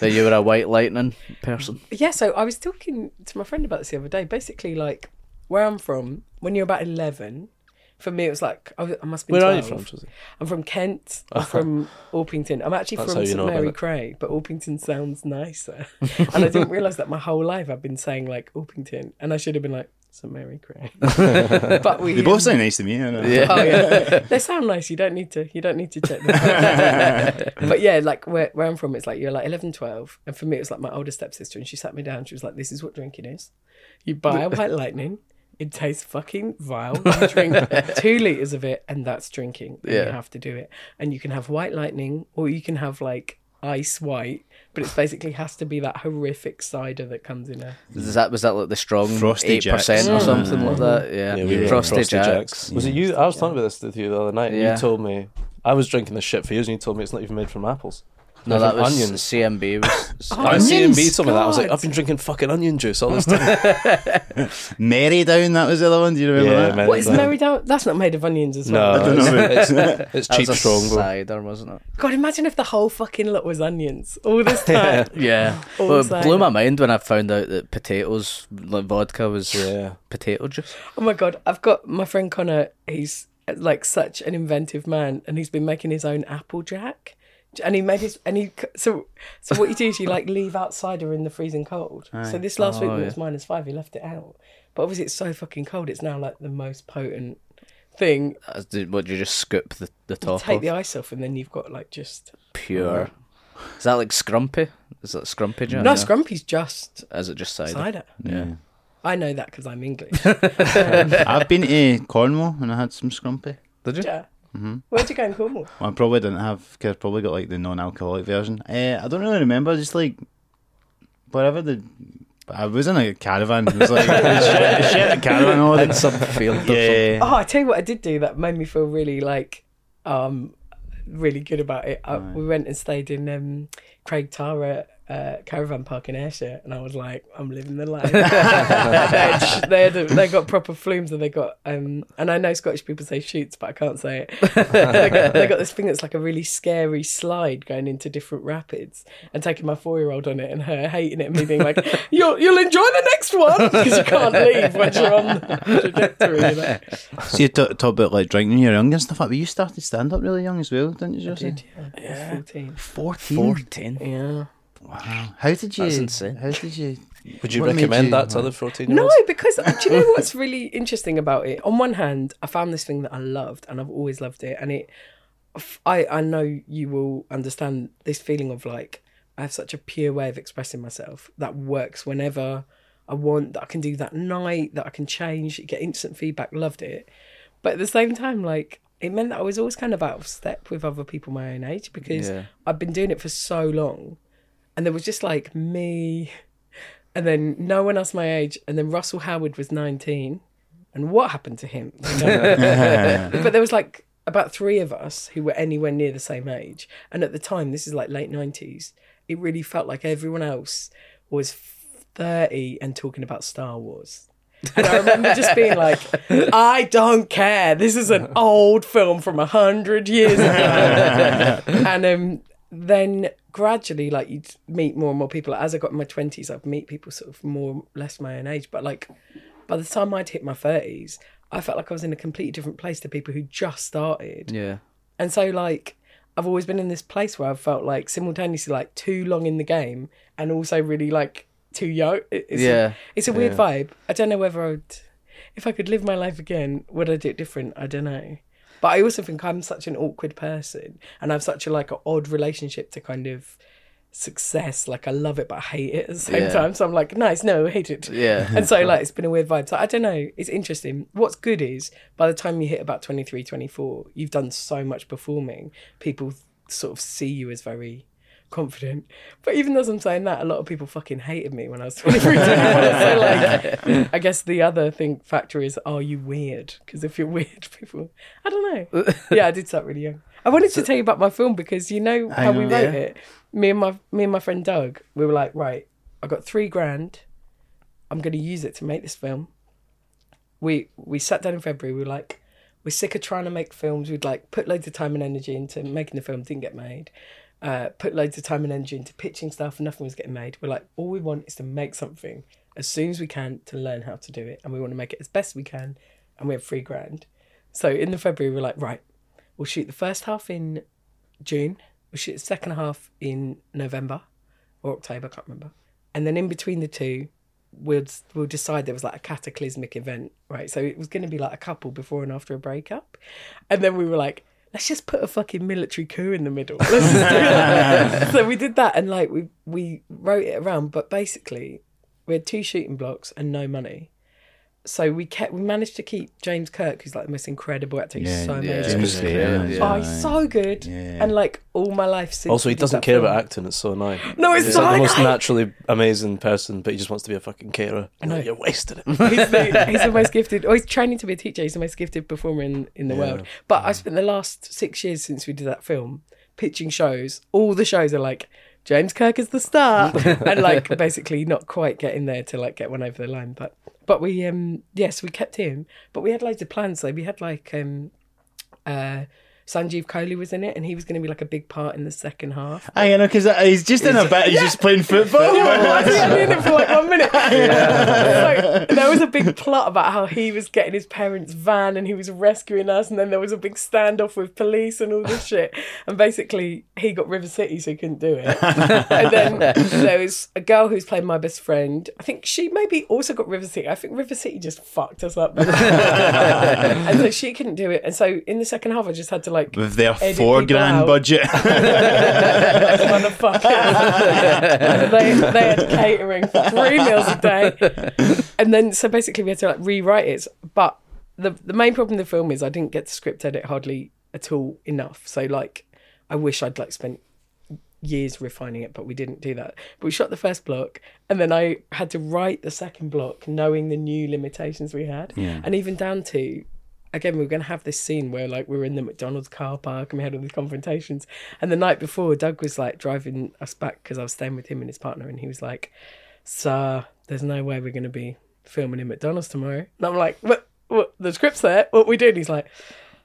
that you were a white lightning person. Yeah, so I was talking to my friend about this the other day. Basically, like where I'm from, when you're about 11, for me it was like I, was- I must be. Where 12. are you from, Josie? I'm from Kent. I'm from Orpington. I'm actually That's from St Mary it. Cray, but Orpington sounds nicer. and I didn't realise that my whole life I've been saying like Orpington, and I should have been like St Mary Cray. but we They both um, sound nice to me. I. Yeah. Oh yeah, they sound nice. You don't need to. You don't need to check them. but yeah, like where, where I'm from, it's like you're like 11, 12. and for me, it was like my older stepsister, and she sat me down. She was like, "This is what drinking is. You buy a white lightning. It tastes fucking vile. You drink two liters of it, and that's drinking. And Yeah. you have to do it. And you can have white lightning, or you can have like ice white." But it basically has to be that horrific cider that comes in a. Was that was that like the strong Frosty eight percent or Jacks. something like mm. that? Yeah, Yeah, we Frosty, Frosty Jacks. Jacks. Was it you? I was talking about this with you the other night. and Yeah. You told me I was drinking this shit for years, and you told me it's not even made from apples. No, that from was onions. CMB. Was, Oh, I Onions, CMB told me that. I was like, I've been drinking fucking onion juice all this time. Merrydown, that was the other one. Do you remember Yeah, that? man. What is Down. Mary Down? That's not made of onions as no, well. don't know. it's, it's, it's that cheap was a strongbow. cider, wasn't it? God, imagine if the whole fucking lot was onions all this time. Yeah. All Well, it cider. blew my mind when I found out that potatoes, like vodka, was Yeah. potato juice. Oh my god, I've got my friend Connor. He's like such an inventive man, and he's been making his own apple jack. And he made his and he so so what you do is you like leave out cider in the freezing cold. So this last week Oh, when it was minus five, he left it out. But obviously it's so fucking cold. It's now like the most potent thing. As did- What you just scoop the, the You top take off? the ice off, and then you've got like just Pure. Is that like scrumpy? Is that scrumpy jam? no Scrumpy's just Is it just cider? cider. Yeah. I know that because I'm English. I've been to Cornwall and I had some scrumpy. Did you? yeah. Where'd you go in Cornwall? Well, I probably didn't have, cause I probably got like the non-alcoholic version. Uh, I don't really remember. Just like whatever the. I was in a caravan. It was like a shared caravan. All In the, some field. or yeah. Oh, I tell you what, I did do that made me feel really like, um, really good about it. I, we went and stayed in um, Craig Tara uh, caravan park in Ayrshire, and I was like, I'm living the life. they, had, they, they got proper flumes, and they got, um, and I know Scottish people say shoots, but I can't say it. they, got, they got this thing that's like a really scary slide going into different rapids, and taking my four year old on it, and her hating it, and me being like, you'll you'll enjoy the next one because you can't leave once you're on the trajectory. You know? So you talk, talk about like drinking when you're young and stuff like. But you started stand up really young as well, didn't you, Josie? Did you? Yeah. 14. Fourteen. 14. Yeah. Wow. How did you? That's insane. How did you? Would you recommend you- that to other 14 year No, because uh, do you know what's really interesting about it? On one hand, I found this thing that I loved, and I've always loved it, and it. I I know you will understand this feeling of like I have such a pure way of expressing myself that works whenever I want. That I can do that night. That I can change. Get instant feedback. Loved it, but at the same time, like it meant that I was always kind of out of step with other people my own age because Yeah. I've been doing it for so long, and there was just like me and then no one else my age, and then Russell Howard was 19. And what happened to him? But there was like about three of us who were anywhere near the same age. And at the time, this is like late 90s, it really felt like everyone else was 30 and talking about Star Wars. And I remember just being like, I don't care. This is an old film from a hundred years ago. and um, then gradually, like you'd meet more and more people. As I got in my twenties, I'd meet people sort of more less my own age. But like by the time I'd hit my thirties, I felt like I was in a completely different place to people who just started. Yeah. And so like I've always been in this place where I've felt like simultaneously like too long in the game and also really like too young. It's Yeah. a, it's a weird Yeah. vibe. I don't know whether I would, if I could live my life again, would I do it different? I don't know. But I also think I'm such an awkward person, and I have such a like an odd relationship to kind of success. Like I love it, but I hate it at the same Yeah. time. So I'm like, nice, no, I hate it. Yeah. And so like it's been a weird vibe. So I don't know. It's interesting. What's good is by the time you hit about 23, 24, you've done so much performing. People sort of see you as very confident. But even as I'm saying that, a lot of people fucking hated me when I was 23, so like, I guess the other thing factor is, are you weird? Because if you're weird, people, I don't know. Yeah, I did start really young. I wanted to tell you about my film because you know how we wrote Yeah. it. Me and my me and my friend Doug, we were like, right, I got three grand. I'm going to use it to make this film. We we sat down in February. We were like, we're sick of trying to make films. We'd like put loads of time and energy into making the film. Didn't get made. Uh, put loads of time and energy into pitching stuff. and Nothing was getting made. We're like, all we want is to make something as soon as we can to learn how to do it, and we want to make it as best we can. And we have three grand. So in the February, we're like, right, we'll shoot the first half in June. We'll shoot the second half in November or October, I can't remember. And then in between the two, we'll we'll decide there was like a cataclysmic event, right? So it was going to be like a couple before and after a breakup, and then we were like, let's just put a fucking military coup in the middle. Let's just do so we did that, and like we we wrote it around, but basically we had two shooting blocks and no money. So we kept we managed to keep James Kirk, who's like the most incredible actor. He's Yeah, so amazing. Yeah, Clear, yeah. Oh, he's so good. Yeah. And like all my life since. Also, we he doesn't care film- about acting. It's so annoying. No, it's He's so like the most naturally amazing person, but he just wants to be a fucking caterer. I know. You're wasting it. he's, the, he's the most gifted. Oh, he's training to be a teacher. He's the most gifted performer in, in the Yeah. world. But I spent the last six years since we did that film pitching shows. All the shows are like James Kirk is the star, and like basically not quite getting there to like get one over the line. But but we um yes we kept him, but we had loads of plans. So we had like um uh Sanjeev Kohli was in it, and he was going to be like a big part in the second half. I know because uh, he's just in a bit. He's just playing football. I think I knew it for like one minute. So, there was a big plot about how he was getting his parents' van and he was rescuing us, and then there was a big standoff with police and all this shit. And basically, he got River City, so he couldn't do it. and then there was a girl who's played my best friend. I think she maybe also got River City. I think River City just fucked us up. and so she couldn't do it. And so in the second half, I just had to like With their four grand out. budget. they, they had catering for three meals a day. And then, so basically, we had to like rewrite it. But the, the main problem with the film is I didn't get the script edit hardly at all enough. So, like, I wish I'd like spent years refining it, but we didn't do that. But we shot the first block, and then I had to write the second block, knowing the new limitations we had, Yeah. and even down to. Again, we were going to have this scene where, like, we were in the McDonald's car park and we had all these confrontations. And the night before, Doug was like driving us back because I was staying with him and his partner, and he was like, "Sir, there's no way we're going to be filming in McDonald's tomorrow." And I'm like, "What? What? The script's there. What we doing?" He's like,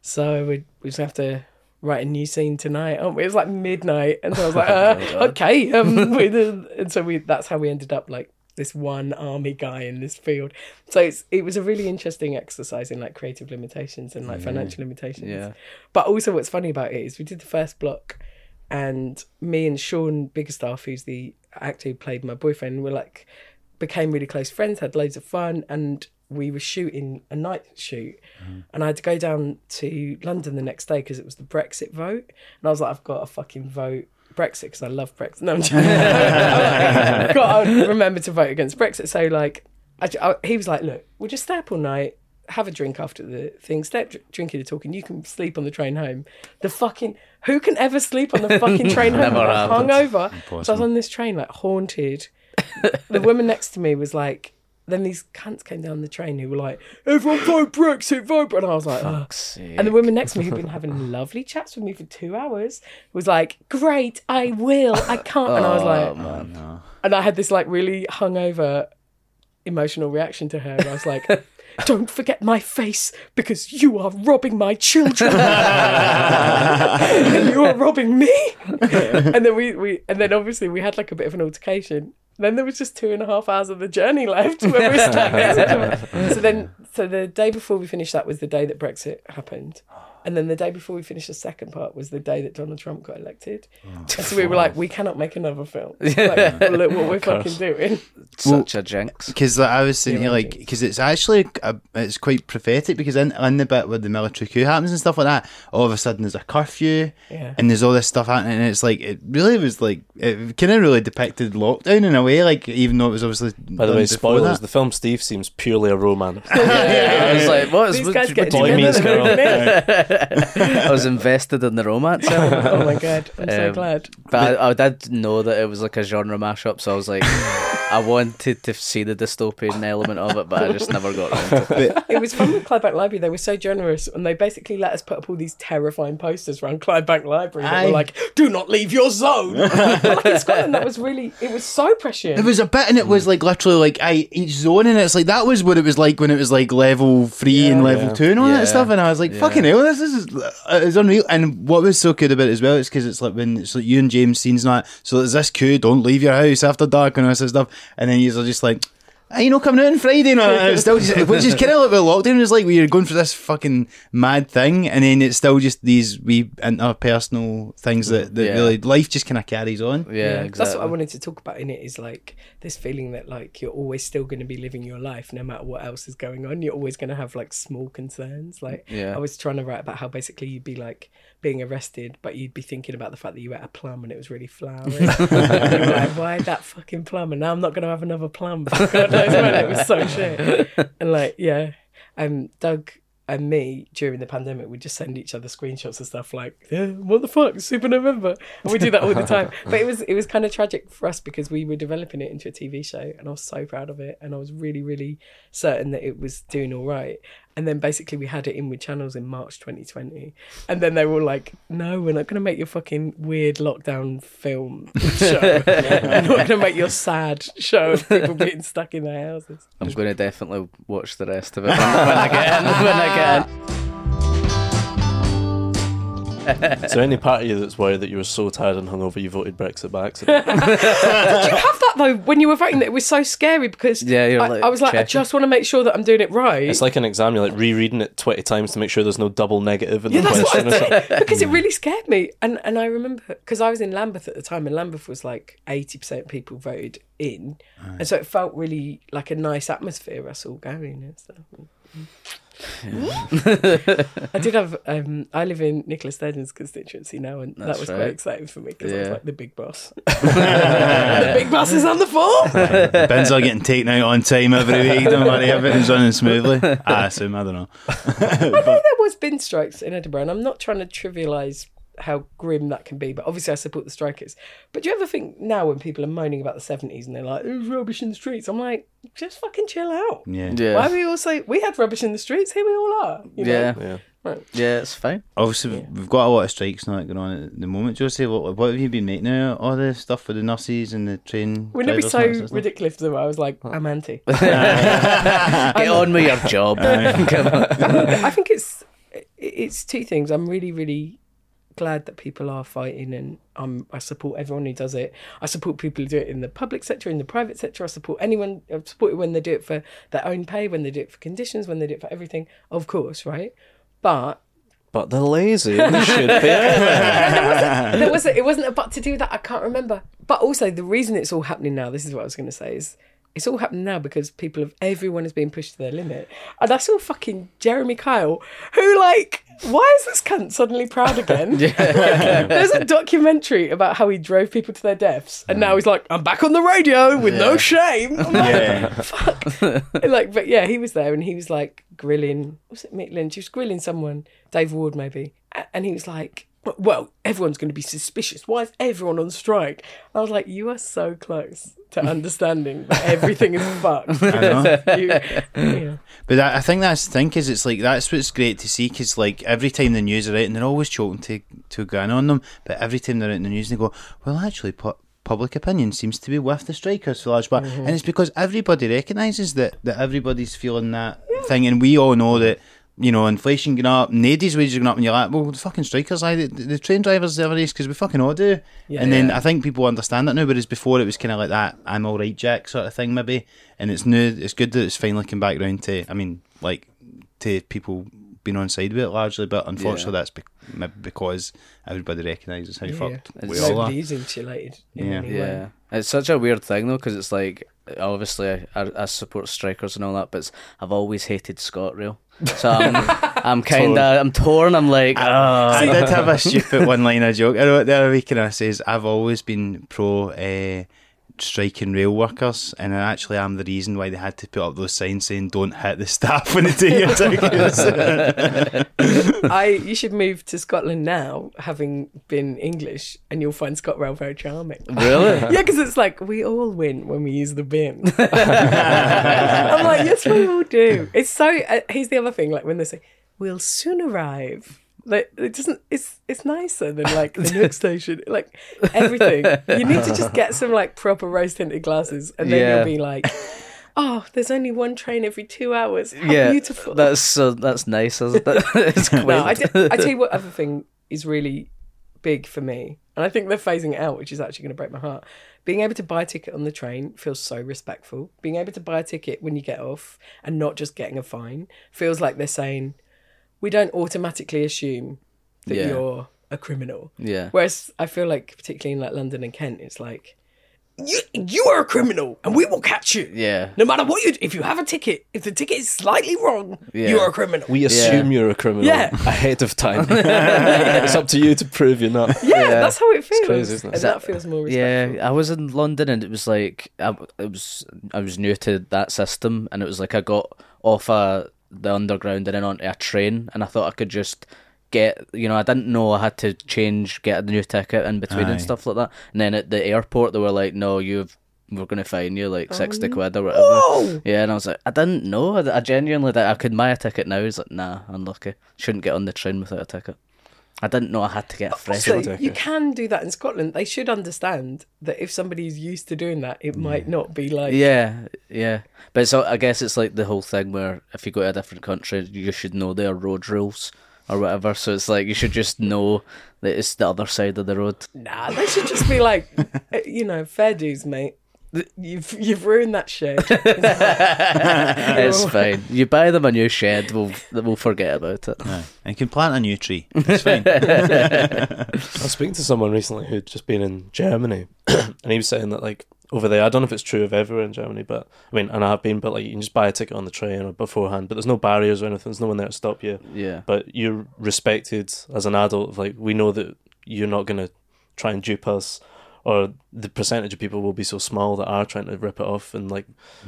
"So we we just have to." Write a new scene tonight, aren't we? It was like midnight, and so I was like, uh, "Okay." Um, we and so we—that's how we ended up like this one army guy in this field. So it's, it was a really interesting exercise in like creative limitations and like financial limitations. Yeah. But also, what's funny about it is we did the first block, and me and Sean Biggerstaff, who's the actor who played my boyfriend, were like became really close friends, had loads of fun, and we were shooting a night shoot, mm-hmm. and I had to go down to London the next day because it was the Brexit vote, and I was like, I've got a fucking vote. Brexit because I love Brexit. No, I'm joking. I've got to remember to vote against Brexit. So like, I, I- he was like, "Look, we'll just stay up all night, have a drink after the thing, stay up dr- drinking and talking. You can sleep on the train home. The fucking who can ever sleep on the fucking train home? Like, hungover. So I was on this train like haunted. the woman next to me was like. Then these cunts came down the train who were like, "Everyone vote Brexit, vote!" Brexit." And I was like, "Ugh." And the woman next to me, who'd been having lovely chats with me for two hours, was like, "Great, I will. I can't." And I was like, oh, man. and I had this like really hungover emotional reaction to her. And I was like, don't forget my face because you are robbing my children. and you are robbing me. and then we, we and then obviously we had like a bit of an altercation. Then there was just two and a half hours of the journey left when we were stuck next to each other. So then so the day before we finished that was the day that Brexit happened. Oh, And then the day before we finished the second part was the day that Donald Trump got elected. Oh, so we were like, we cannot make another film. Like, look what we're fucking doing. Such a jinx. Because like, I was thinking, Yeah, like, because it's actually a, it's quite prophetic. Because in, in the bit where the military coup happens and stuff like that, all of a sudden there's a curfew, Yeah. and there's all this stuff happening, and it's like it really was like it kind of really depicted lockdown in a way, like even though it was obviously. By the way, spoilers. that. The film Steve seems purely a romance. I was like, what is These what- guys get Boy together. meets they're girl. moving in. I was invested in the romance. oh my god, I'm so Um, glad. But I, I did know that it was like a genre mashup, so I was like, I wanted to see the dystopian element of it, but I just never got around to it. It was fun with Clydebank Library. They were so generous, and they basically let us put up all these terrifying posters around Clydebank Library that Aye. were like, "Do not leave your zone." like in Scotland, that was really. It was so prescient. There was a bit, and it was like literally like I each zone, and it's like that was what it was like when it was like level three and level Yeah. two and all Yeah. that stuff. And I was like, Yeah. "Fucking hell, this is uh, it's unreal." And what was so good about it as well is because it's like when it's like you and James scenes and that. So there's this coup, don't leave your house after dark and all this stuff. And then you're just like. Are you know coming out on Friday and all that? And it's still just, which is kind of like with lockdown. It's like where you're going for this fucking mad thing, and then it's still just these wee interpersonal things that, that Yeah. really life just kind of carries on. Yeah, That's exactly. what I wanted to talk about in it is like this feeling that like you're always still going to be living your life no matter what else is going on. You're always going to have like small concerns. Like Yeah. I was trying to write about how basically you'd be like being arrested, but you'd be thinking about the fact that you ate a plum and it was really you were like, why that fucking plum? And now I'm not going to have another plum. God knows when it was so shit. And like, yeah, um, Doug and me during the pandemic would just send each other screenshots and stuff like, yeah, what the fuck, Super November, and we do that all the time. But it was it was kind of tragic for us because we were developing it into a TV show, and I was so proud of it, and I was really really certain that it was doing all right. And then basically we had it in with channels in March 2020, and then they were all like, "No, we're not going to make your fucking weird lockdown film show. we're not going to make your sad show of people being stuck in their houses." I'm going to definitely watch the rest of it when, when I get in. When I get in. Is there any part of you that's worried that you were so tired and hungover you voted Brexit by accident? Did you have that though when you were voting? That it was so scary because Yeah, you're I, like I was like, I just want to make sure that I'm doing it right. It's like an exam. You're like rereading it twenty times to make sure there's no double negative in yeah, the question. Or something. because it really scared me. And and I remember because I was in Lambeth at the time, and Lambeth was like eighty percent people voted in, and so it felt really like a nice atmosphere. Us all going and stuff. I did have. Um, I live in Nicola Sturgeon's constituency now, and That's that was right. quite exciting for me because I was like the big boss. the big boss is on the floor. Bins are getting taken out on time every week. Don't worry, everything's running smoothly. I assume, I don't know. I know. there was bin strikes in Edinburgh, and I'm not trying to trivialise how grim that can be, but obviously I support the strikers. But do you ever think now when people are moaning about the 70s and they're like, there's rubbish in the streets, I'm like, just fucking chill out. Yeah. Yeah. Why are we all say we had rubbish in the streets? Here we all are. You know? Yeah. Yeah. Right. Yeah, it's fine. Obviously, we've got a lot of strikes now going on at the moment. Josie, what, what have you been making now? All the stuff for the nurses and the train Wouldn't it be so and that sort of stuff? ridiculous though? I was like, I'm anti. Get on with your job. Come on. I think it's it's two things. I'm really, really glad that people are fighting, and um, I support everyone who does it. I support people who do it in the public sector, in the private sector. I support anyone. I support it when they do it for their own pay, when they do it for conditions, when they do it for everything. Of course, right? But But the lazy they should be. there. there was it wasn't about to do that. I can't remember. But also the reason it's all happening now. This is what I was going to say is. It's all happening now because people have everyone is being pushed to their limit, and I saw fucking Jeremy Kyle, who like, why is this cunt suddenly proud again? There's a documentary about how he drove people to their deaths, and now mm. he's like, I'm back on the radio with no shame. I'm like, Yeah. fuck. like, but yeah, he was there, and he was like grilling. Was it Mick Lynch? He was grilling someone, Dave Ward maybe, and he was like, "Well, everyone's going to be suspicious. Why is everyone on strike?" I was like, "You are so close to understanding that everything is fucked." I know. You- yeah. But I, I think that's the thing, because it's like that's what's great to see. Because like every time the news are out, and they're always choking to to go in on them, but every time they're out in the news, they go, "Well, actually, pu- public opinion seems to be with the strikers for large part," mm-hmm. and it's because everybody recognises that that everybody's feeling that thing, and we all know that. You know, inflation going up, nobody's wages going up, and you're like, well, the fucking strikers, like, the, the train drivers every days, because we fucking all do. Yeah. and then Yeah. I think people understand that now, whereas before it was kind of like that, I'm all right, Jack, sort of thing, maybe. And it's new, it's good that it's finally come back round to, I mean, like, to people being on side with it largely, but unfortunately that's be- maybe because everybody recognises how Yeah. fucked It's- we all are. Insulated. In Yeah. Yeah, it's such a weird thing though, because it's like obviously I, I, I support strikers and all that, but it's, I've always hated ScotRail. So I'm, I'm kind of, I'm torn. I'm like, I oh, did have a stupid one liner joke. I wrote the other week and I says, I've always been pro uh, striking rail workers, and I actually am the reason why they had to put up those signs saying don't hit the staff when they take your tickets. I you should move to Scotland now, having been English, and you'll find ScotRail very charming. really? Yeah, because it's like we all win when we use the bin. I'm like, yes, we all do. It's so. Uh, here's the other thing: like when they say, "We'll soon arrive," like it doesn't. It's it's nicer than like the next station. Like everything, you need to just get some like proper rose tinted glasses, and then Yeah. you'll be like, "Oh, there's only one train every two hours. How yeah, beautiful." that's so that's nice. Isn't it? it's quaint. No, I, d- I tell you what other thing is really big for me, and I think they're phasing it out, which is actually going to break my heart. Being able to buy a ticket on the train feels so respectful. Being able to buy a ticket when you get off and not just getting a fine feels like they're saying, we don't automatically assume that Yeah. you're a criminal. yeah, Whereas I feel like, particularly in like London and Kent, it's like, you, you are a criminal and we will catch you. yeah, No matter what you if you have a ticket, if the ticket is slightly wrong, Yeah. you are a criminal. We assume you're a criminal Yeah. ahead of time. it's up to you to prove you're not. Yeah, Yeah. that's how it feels. crazy, isn't it? And that feels more respectful. Yeah, I was in London and it was like I, it was I was new to that system and it was like I got off a the underground and then onto a train and I thought I could just get you know I didn't know I had to change get a new ticket in between Aye. and stuff like that and then at the airport they were like no you've we're gonna fine you like oh, sixty quid or whatever. Whoa! Yeah, and I was like, I didn't know. I, I genuinely that I could buy a ticket now. He's like, nah, unlucky. Shouldn't get on the train without a ticket. I didn't know I had to get a fresh Also, one. you can do that in Scotland. They should understand that if somebody's used to doing that, it might not be like. Yeah, yeah. But so I guess it's like the whole thing where if you go to a different country, you should know their road rules or whatever. So it's like you should just know that it's the other side of the road. Nah, they should just be like, eh, you know, fair dues, mate. Th- You've you've ruined that shed. it's fine. You buy them a new shed, we'll we'll forget about it. Aye. And you can plant a new tree. It's fine. I was speaking to someone recently who'd just been in Germany, and he was saying that like over there, I don't know if it's true of everywhere in Germany, but I mean, and I have been, but like you can just buy a ticket on the train or beforehand, but there's no barriers or anything. There's no one there to stop you. Yeah. But you're respected as an adult. Like we know that you're not gonna try and dupe us. Or the percentage of people will be so small that are trying to rip it off and like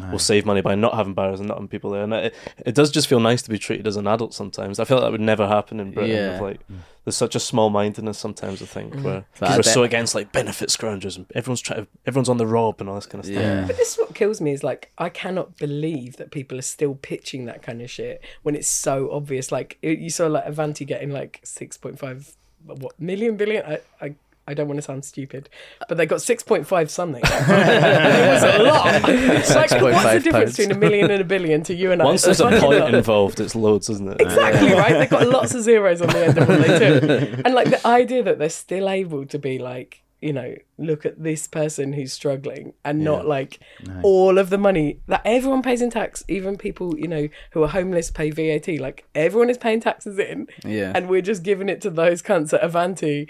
will save money by not having barriers and not having people there. And it, it does just feel nice to be treated as an adult sometimes. I feel like that would never happen in Britain. Yeah. Of like mm. there's such a small mindedness sometimes. I think mm. where But I we're so against like benefit scroungers and everyone's trying, everyone's on the rob and all this kind of stuff. Yeah. But this is what kills me is like I cannot believe that people are still pitching that kind of shit when it's so obvious. Like you saw like Avanti getting like six point five what million billion. I, I I don't want to sound stupid, but they got six point five something. it was a lot. It's like what's the difference pounds. between a million and a billion to you and Once I? Once there's a It's fucking point lot. involved, it's loads, isn't it? Exactly right. They've got lots of zeros on the end of what they do, and like the idea that they're still able to be like, you know, look at this person who's struggling, and not like all of the money that everyone pays in tax, even people you know who are homeless pay VAT. Like everyone is paying taxes in, Yeah. and we're just giving it to those cunts at Avanti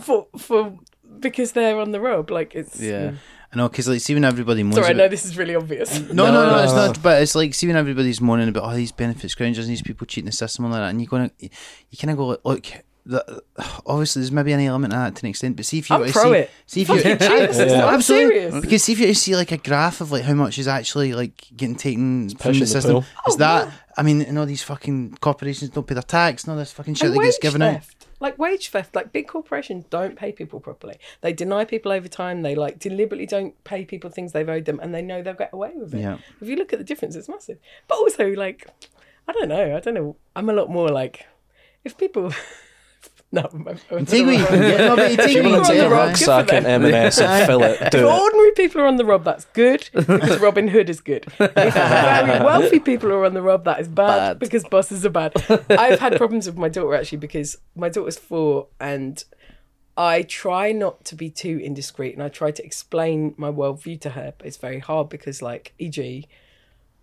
for for because they're on the rob. Like it's Yeah. I know, because like, see when everybody moans Sorry, I know this is really obvious. No, no, no, No. it's not. But it's like, see when everybody's moaning about, oh, these benefit scroungers and these people cheating the system and all that, and you're going to, you kind of go, like, look, the, obviously there's maybe an element of that to an extent, but see if you I'm pro see, it. see if you, Fucking cheat the system. I'm absolutely, serious. because see if you see like a graph of like how much is actually like getting taken from the the system, pool. is Oh, that? yeah. I mean, and all these fucking corporations don't pay their tax, and all this fucking shit And that gets wage given out. Like wage theft, like big corporations don't pay people properly. They deny people overtime. They like deliberately don't pay people things they've owed them, and they know they'll get away with it. Yeah. If you look at the difference, it's massive. But also, like, I don't know. I don't know. I'm a lot more like, if people. no, I'm, I'm, Take what you can get. No, but you take If you what you want can take a Good right? for rucksack and M&S and fill it, If do it. ordinary people are on the rob, that's good because Robin Hood is good. If very wealthy people are on the rob, that is bad, Bad. because bosses are bad. I've had problems with my daughter actually because my daughter's four and I try not to be too indiscreet and I try to explain my worldview to her, but it's very hard because, like, e.g.,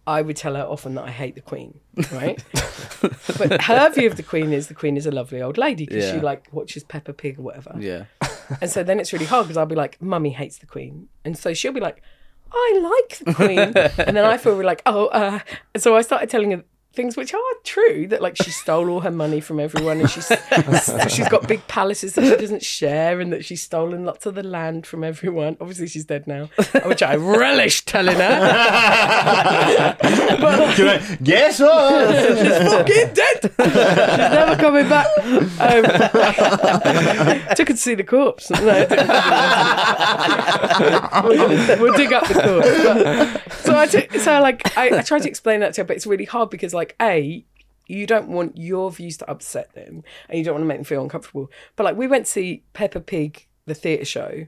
I would tell her often that I hate the Queen, right? but her view of the Queen is the Queen is a lovely old lady because she like watches Peppa Pig or whatever. Yeah. And so then it's really hard because I'll be like, Mummy hates the Queen. And so she'll be like, I like the Queen. and then I feel really like, oh, uh. So I started telling her things which are true that like she stole all her money from everyone and she's she's got big palaces that she doesn't share and that she's stolen lots of the land from everyone. Obviously she's dead now, which I relish telling her. but like, Guess what? fucking dead. She's never coming back. Um, took her to see the corpse. No, we'll, we'll dig up the corpse. But, so I so like I, I tried to explain that to her, but it's really hard because like a you don't want your views to upset them and you don't want to make them feel uncomfortable. But like we went to see Peppa Pig the theatre show,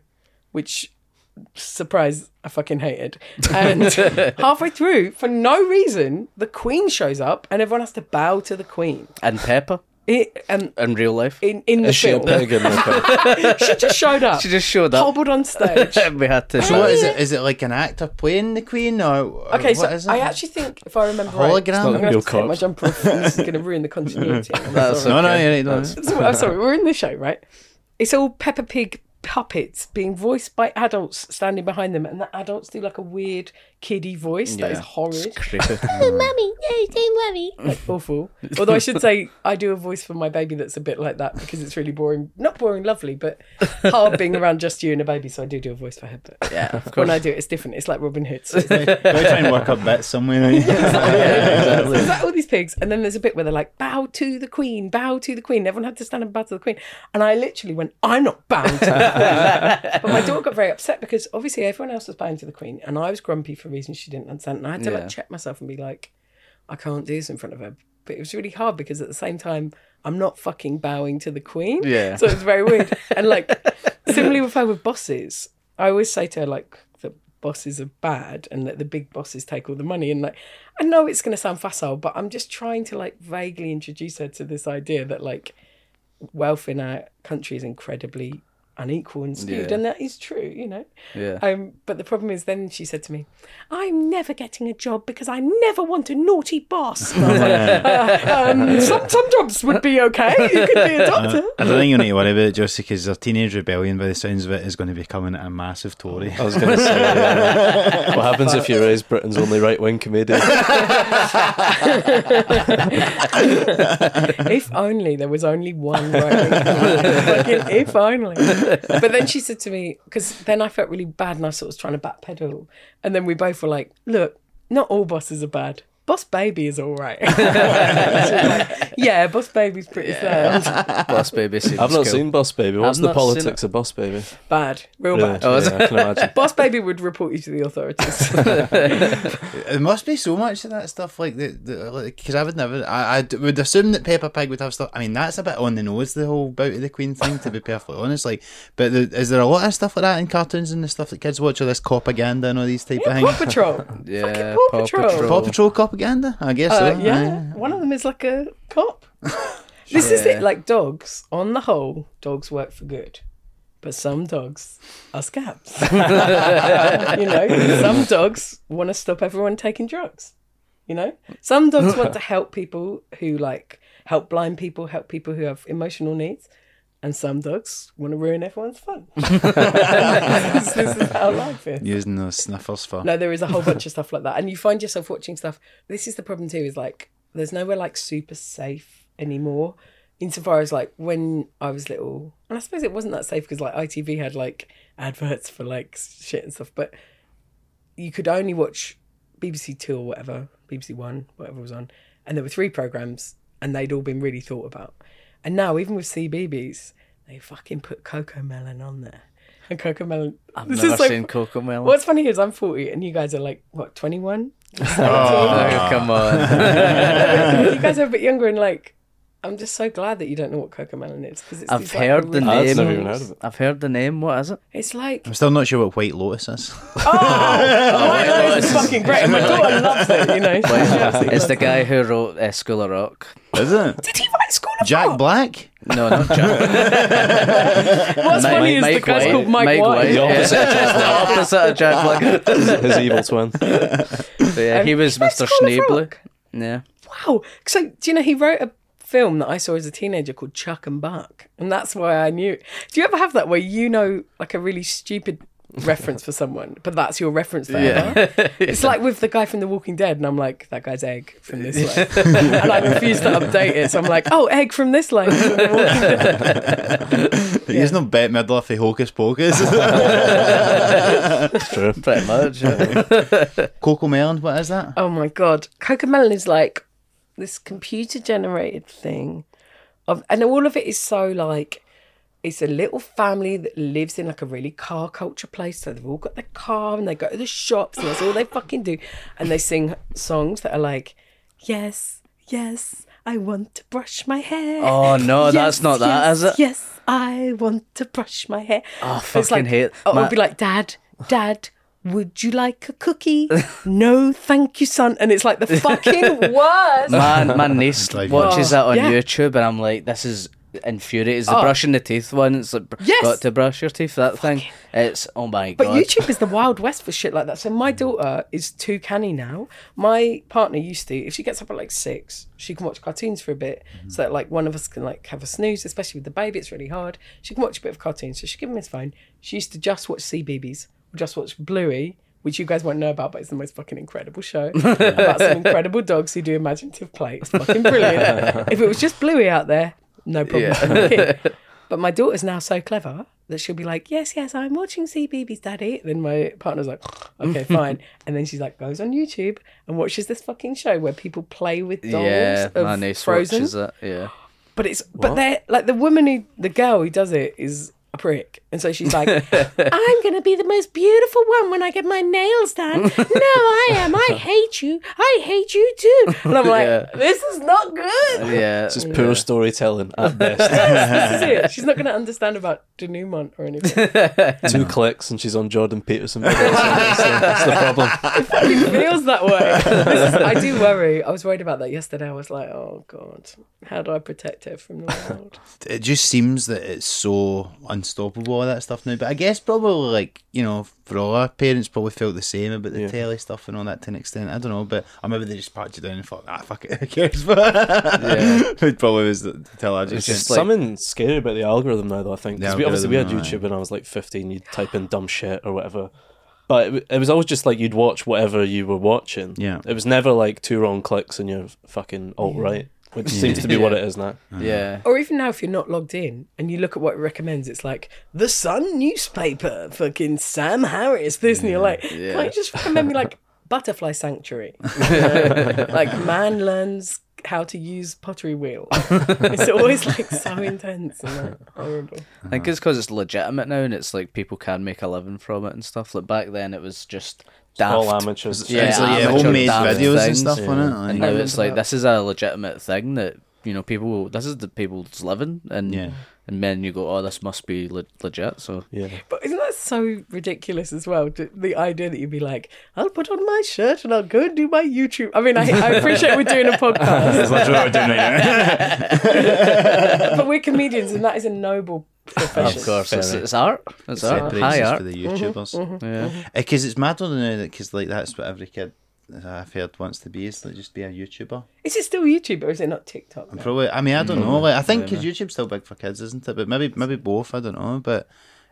which surprise I fucking hated. And halfway through, for no reason, the Queen shows up and everyone has to bow to the Queen. And Pepper It, um, in real life. in in the Is she a film, pig in the film? she just showed up, She just showed up. hobbled on stage. we had to. So what is it? Is it like an actor playing the Queen or or Okay, what so is it? I actually think if I remember right, Hologram? I'm It's going not to real have to take my corpse. jumper off. and This is going to ruin the continuity. I'm That's sorry. no, no, okay. you're right, no. So, I'm sorry, we're in the show, right? It's all Peppa Pig puppets being voiced by adults standing behind them, and the adults do like a weird kiddie voice that is Yeah. horrid, Creepy. Oh, Mummy, no, don't worry. like awful. Although I should say I do a voice for my baby that's a bit like that because it's really boring, not boring, lovely, but hard being around just you and a baby. So I do do a voice for her, but yeah, of course. when I do it, it's different. It's like Robin Hood. So it's Go try and work up bits somewhere. yeah, So there's like all these pigs, and then there's a bit where they're like, "Bow to the Queen, bow to the Queen." Everyone had to stand and bow to the Queen, and I literally went, "I'm not bowing to the Queen." but my daughter got very upset because obviously everyone else was bowing to the Queen, and I was grumpy for reasons she didn't understand. And I had to Yeah. like check myself and be like, "I can't do this in front of her." But it was really hard because at the same time, I'm not fucking bowing to the Queen. Yeah. So it's very weird. and like, similarly with her with bosses, I always say to her like that bosses are bad and that the big bosses take all the money. And like, I know it's going to sound facile, but I'm just trying to like vaguely introduce her to this idea that like wealth in our country is incredibly unequal and skewed, Yeah. and that is true, you know. Yeah. Um, but the problem is, then she said to me, "I'm never getting a job because I never want a naughty boss." And I was like, uh, um, some some jobs would be okay. You could be a doctor. I don't think you need to worry about it, Josie, because their teenage rebellion, by the sounds of it, is going to be coming at a massive Tory. I was going to say, yeah. what happens if you raise Britain's only right wing comedian? if only there was only one right Fucking if only. But then she said to me, because then I felt really bad and I sort of was trying to backpedal. And then we both were like, look, not all bosses are bad. Boss Baby is all right. She was like, yeah, Boss Baby's pretty sound. Boss baby. seems I've not cool. seen Boss Baby. What's I've the politics of Boss Baby? Bad, real Really? bad. Oh, yeah, I can imagine. Boss Baby would report you to the authorities. There must be so much of that stuff, like the because I would never. I, I d- would assume that Peppa Pig would have stuff. I mean, that's a bit on the nose, the whole bout of the Queen thing, to be perfectly honest. Like, but the, is there a lot of stuff like that in cartoons and the stuff that kids watch, or this propaganda and all these type yeah, of Paw things? Patrol. Yeah, Paw Paw Patrol. Patrol. Paw Patrol propaganda, I guess. Uh, so. yeah, one of them is like a cop. this is it. Like dogs, on the whole, dogs work for good, but some dogs are scabs. you know, some dogs want to stop everyone taking drugs. You know, some dogs want to help people who like help blind people, help people who have emotional needs. And some dogs want to ruin everyone's fun. this, this is how life is. Using those sniffers for. No, there is a whole bunch of stuff like that, and you find yourself watching stuff. This is the problem too. Is like there's nowhere like super safe anymore. Insofar as like when I was little, and I suppose it wasn't that safe because like ITV had like adverts for like shit and stuff, but you could only watch BBC Two or whatever, BBC One, whatever was on, and there were three programs, and they'd all been really thought about. And now, even with CBeebies, they fucking put Cocomelon on there. And Cocomelon. I've this never is like seen Cocomelon. What's funny is I'm 40 and you guys are like, what, 21? Oh, come on. you guys are a bit younger and like, I'm just so glad that you don't know what cocomelon is because it's I've these, like, heard the really- I've name. never even heard of it. I've heard the name. What is it? It's like I'm still not sure what White Lotus is. oh, White Lotus is fucking great. My daughter loves it. You know, She absolutely It's the loves guy who wrote uh, School of Rock. Is it? it. Did he write School of Jack Rock? Jack Black? No, not Jack. What's Mike- funny is the guy's White. called Mike, White. The Yeah. opposite. the opposite of Jack Black. His evil twin. But yeah, he Um, was he wrote Mr. School Schneebly. Yeah. Wow. So, do you know he wrote a film that I saw as a teenager called Chuck and Buck, and that's why I knew. Do you ever have that where you know like a really stupid reference for someone, but that's your reference forever? It's like with the guy from The Walking Dead, and I'm like, that guy's Egg from this life, and I refuse to update it, so I'm like, oh, Egg from this life. from The He's not Bette Midler for Hocus Pocus. It's true. Pretty much. yeah. Cocomelon, what is that? Oh my god, Cocomelon is like this computer generated thing of, and all of it is so like. It's a little family that lives in like a really car culture place. So they've all got their car and they go to the shops and that's all they fucking do. And they sing songs that are like, Yes, yes, I want to brush my hair. Oh, no, that's not that, yes, is it? Yes, I want to brush my hair. Oh, It's fucking like, hate- Oh, my- it'll be like, Dad, Dad, would you like a cookie? no, thank you, son. And it's like the fucking worst. My, my niece Like- watches Oh, that on yeah. YouTube, and I'm like, this is infuriating. It's the Oh. brushing the teeth one. It's like, Yes. got to brush your teeth, that thing. It's, oh my But God. But YouTube is the wild west for shit like that. So my daughter is too canny now. My partner used to, if she gets up at like six, she can watch cartoons for a bit. Mm-hmm. So that like one of us can like have a snooze, especially with the baby. It's really hard. She can watch a bit of cartoons. So she give him his phone. She used to just watch CBeebies just watch Bluey. Which you guys won't know about, but it's the most fucking incredible show about some incredible dogs who do imaginative play. It's fucking brilliant. if it was just Bluey out there, no problem. But my daughter's now so clever that she'll be like, "Yes, yes, I'm watching CBeebies, Daddy." And then my partner's like, "Okay, fine." and then she's like, goes on YouTube and watches this fucking show where people play with dolls yeah, of my niece Frozen. watches it. Yeah. But it's but they're like the woman who the girl who does it is a prick, and so she's like, "I'm gonna be the most beautiful one when I get my nails done." no, I am. I hate you. I hate you too. And I'm like, Yeah. "This is not good." Yeah. It's just poor storytelling at best. this is it. She's not going to understand about denouement or anything. Two clicks and she's on Jordan Peterson. That's the, that's the problem. it feels that way. Is- I do worry. I was worried about that yesterday. I was like, oh god, how do I protect her from the world? it just seems that it's so unstoppable all that stuff now. But I guess probably like you know, for all our parents probably felt the same about the Yeah. telly stuff and all that to an extent. I don't know, but or maybe they just patched it down and thought, ah, fuck it, who cares? But it probably was the I It's just. just like- something scary about the algorithm now, though. I think because obviously we had YouTube when I was like 15. You'd type in dumb shit or whatever, but it, it was always just like you'd watch whatever you were watching. Yeah. it was never like two wrong clicks and you're fucking alt right, which seems to be what it is now. Yeah. Or even now, if you're not logged in and you look at what it recommends, it's like the Sun newspaper, fucking Sam Harris, this, and you're like, can't you just recommend me like Butterfly Sanctuary? You know? like man learns how to use pottery wheel. it's always like so intense and like, horrible. I think it's because it's legitimate now and it's like people can make a living from it and stuff. Like back then it was just daft. All amateurs. Yeah, it's like, yeah, amateur homemade daft videos and things. stuff on it. And like- now remember it's like that. this is a legitimate thing that you know people. This is the people's living, and Yeah. and then you go, oh, this must be le- legit. So Yeah, But isn't that so ridiculous as well? The- The idea that you'd be like, I'll put on my shirt and I'll go and do my YouTube. I mean, I, I appreciate we're doing a podcast, That's literally what we're doing right now. but we're comedians and that is a noble profession. Of course, it's, it's art. It's art. High art. for the YouTubers. Mm-hmm, mm-hmm, yeah. Mm-hmm. Uh, because it's mad on now because like that's what every kid uh, I've heard wants to be is like just be a YouTuber. Is it still YouTube or is it not TikTok? now? Probably. I mean, I don't know. Like, I think because YouTube's still big for kids, isn't it? But maybe, maybe both. I don't know. But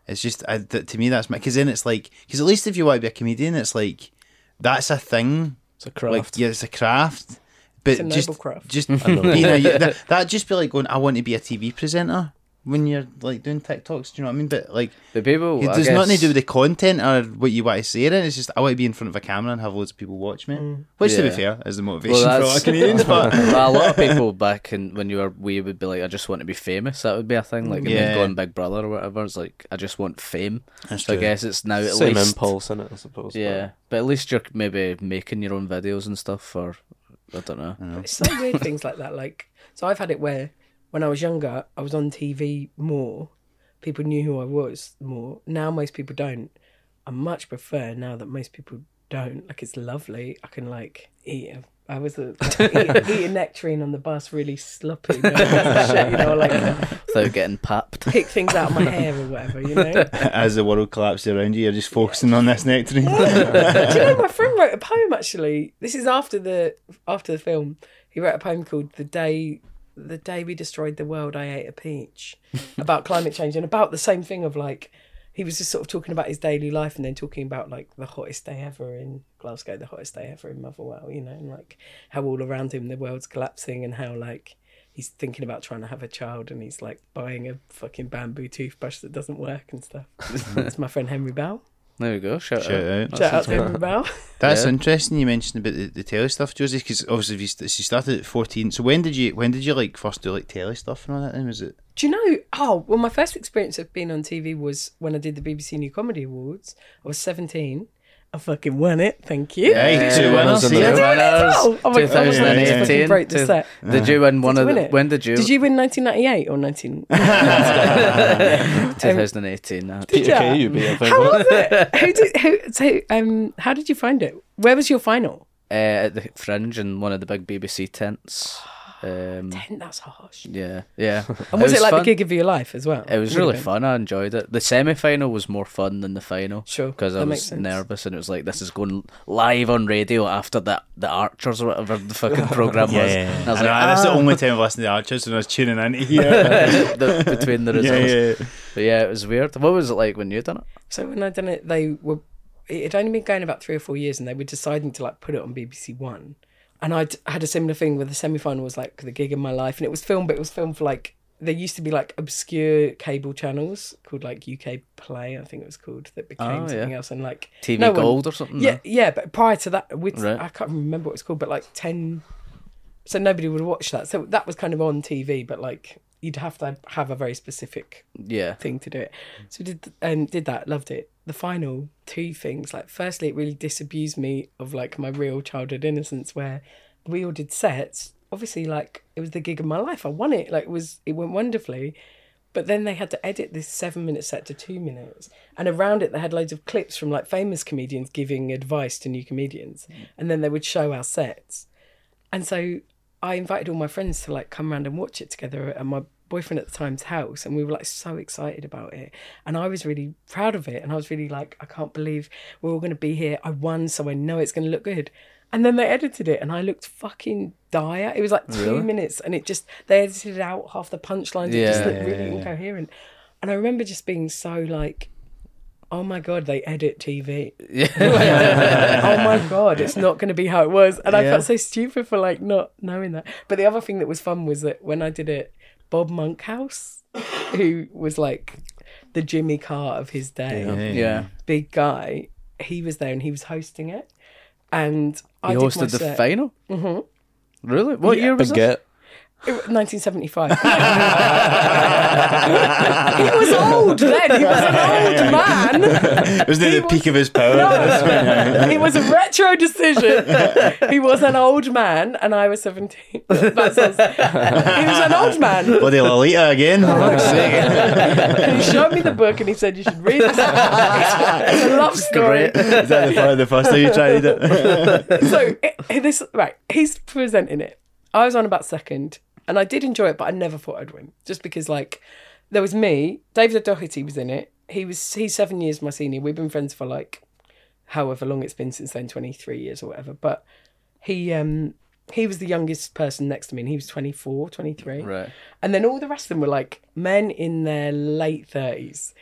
it's just I, th- to me that's because then it's like because at least if you want to be a comedian, it's like that's a thing. it's a craft. Like yeah, it's a craft. But It's a just, noble craft. just being a, that, that'd just be like going. I want to be a TV presenter when you're like doing TikToks. Do you know what I mean? But like. The people. It I does nothing to do with the content or what you want to say in it. It's just I want to be in front of a camera and have loads of people watch me. Mm. Which, to be fair, is the motivation Well, for a lot of Canadians. But well, a lot of people back in when you were wee would be like, I just want to be famous. That would be a thing. Like, and Yeah. then going Big Brother or whatever. It's like, I just want fame. That's so I guess it's now at Same least. impulse in it, I suppose. Yeah, but at least you're maybe making your own videos and stuff, or I don't know. It's so weird things like that. Like, so I've had it where when I was younger, I was on TV more. People knew who I was more. Now most people don't. I much prefer now that most people don't. Like, it's lovely. I can like eat. A, I was a, eat, eat a nectarine on the bus, really sloppy, shit, you know, like Without getting papped. pick things out of my hair or whatever, you know. As the world collapses around you, you're just focusing on this nectarine. Do you know my friend wrote a poem actually? This is after the after the film. He wrote a poem called "The Day the Day We Destroyed the World." I ate a peach about climate change and about the same thing of like he was just sort of talking about his daily life and then talking about like the hottest day ever in Glasgow, the hottest day ever in Motherwell, you know, and like how all around him the world's collapsing and how like he's thinking about trying to have a child and he's like buying a fucking bamboo toothbrush that doesn't work and stuff. It's my friend Henry Bell. There we go. Shout, Shout out. That's Shout out to interesting. Bell. That's Yeah. interesting. You mentioned about the, the telly stuff, Josie, because obviously you, st- you started at fourteen. So when did you when did you like first do like telly stuff and all that? Then was it? Do you know? Oh, well, my first experience of being on TV was when I did the BBC New Comedy Awards. I was 17. I fucking won it. Thank you. Yeah, two winners. Two Yeah. winners. Oh, oh my God, I was like, I fucking 2018. broke the set. Did you win one Did of the? it? When did you? Did you win 1998 or 19? 2018. uh, Peter ya? You beat, I think. How was it? Who did? Who? So, um, how did you find it? Where was your final? uh, at the Fringe in one of the big BBC tents. Um, Ten. That's harsh. yeah, yeah. And was it, like fun. the gig of your life as well? It was really fun. I enjoyed it. The semi-final was more fun than the final. Sure, because I that makes was nervous, and it was like this is going live on radio after the the Archers or whatever the fucking program was. And I was And like, I- that's the "Ah." only time I've listened to Archers when I was tuning in to hear. the, between the yeah, results. yeah. But yeah, it was weird. What was it like when you done it? So when I done it, they were. It had only been going about three or four years, and they were deciding to like put it on BBC One. And I had a similar thing where the semi final was like the gig of my life, and it was filmed, but it was filmed for like there used to be like obscure cable channels called like UK Play, I think it was called, that became Oh, yeah. something else, and like TV no one- Gold or something? yeah, no? yeah. But prior to that, with Right. I can't remember what it's called, but like ten. So nobody would watch that. So that was kind of on TV, but like you'd have to have a very specific yeah. thing to do it. So did um did that, loved it. The final two things, like firstly, it really disabused me of like my real childhood innocence, where we all did sets. Obviously, like it was the gig of my life. I won it. Like it was, it went wonderfully. But then they had to edit this seven minute set to two minutes. And around it, they had loads of clips from like famous comedians giving advice to new comedians. Mm. And then they would show our sets. And so I invited all my friends to like come around and watch it together at my boyfriend at the time's house. And we were like so excited about it. And I was really proud of it. And I was really like, I can't believe we're all going to be here. I won, so I know it's going to look good. And then they edited it and I looked fucking dire. It was like two Really? minutes and it just, they edited out half the punchlines. It just looked yeah, really yeah. incoherent. And I remember just being so like, oh my God, they edit TV. oh my god, it's not going to be how it was, and I felt so stupid for like not knowing that. But the other thing that was fun was that when I did it, Bob Monkhouse, who was like the Jimmy Carr of his day, Yeah. big guy, he was there and he was hosting it, and I You did my hosted the final? Mm-hmm. Really? What year was Big it? Get. It was 1975. he was old then. He was an old man. Wasn't it He the peak of his power? No, it was a retro decision. he was an old man, and I was 17. That sounds, he was an old man. Bloody Lolita again. for fuck's he showed me the book, and he said, You should read this. It's a love story. Great. Is that the, the first time you tried it? so it, this right he's presenting it i was on about second and i did enjoy it but i never thought i'd win just because like there was me david o'doherty was in it he was he's seven years my senior we've been friends for like however long it's been since then 23 years or whatever but he um he was the youngest person next to me and he was 24 23 Right. and then all the rest of them were like men in their late 30s.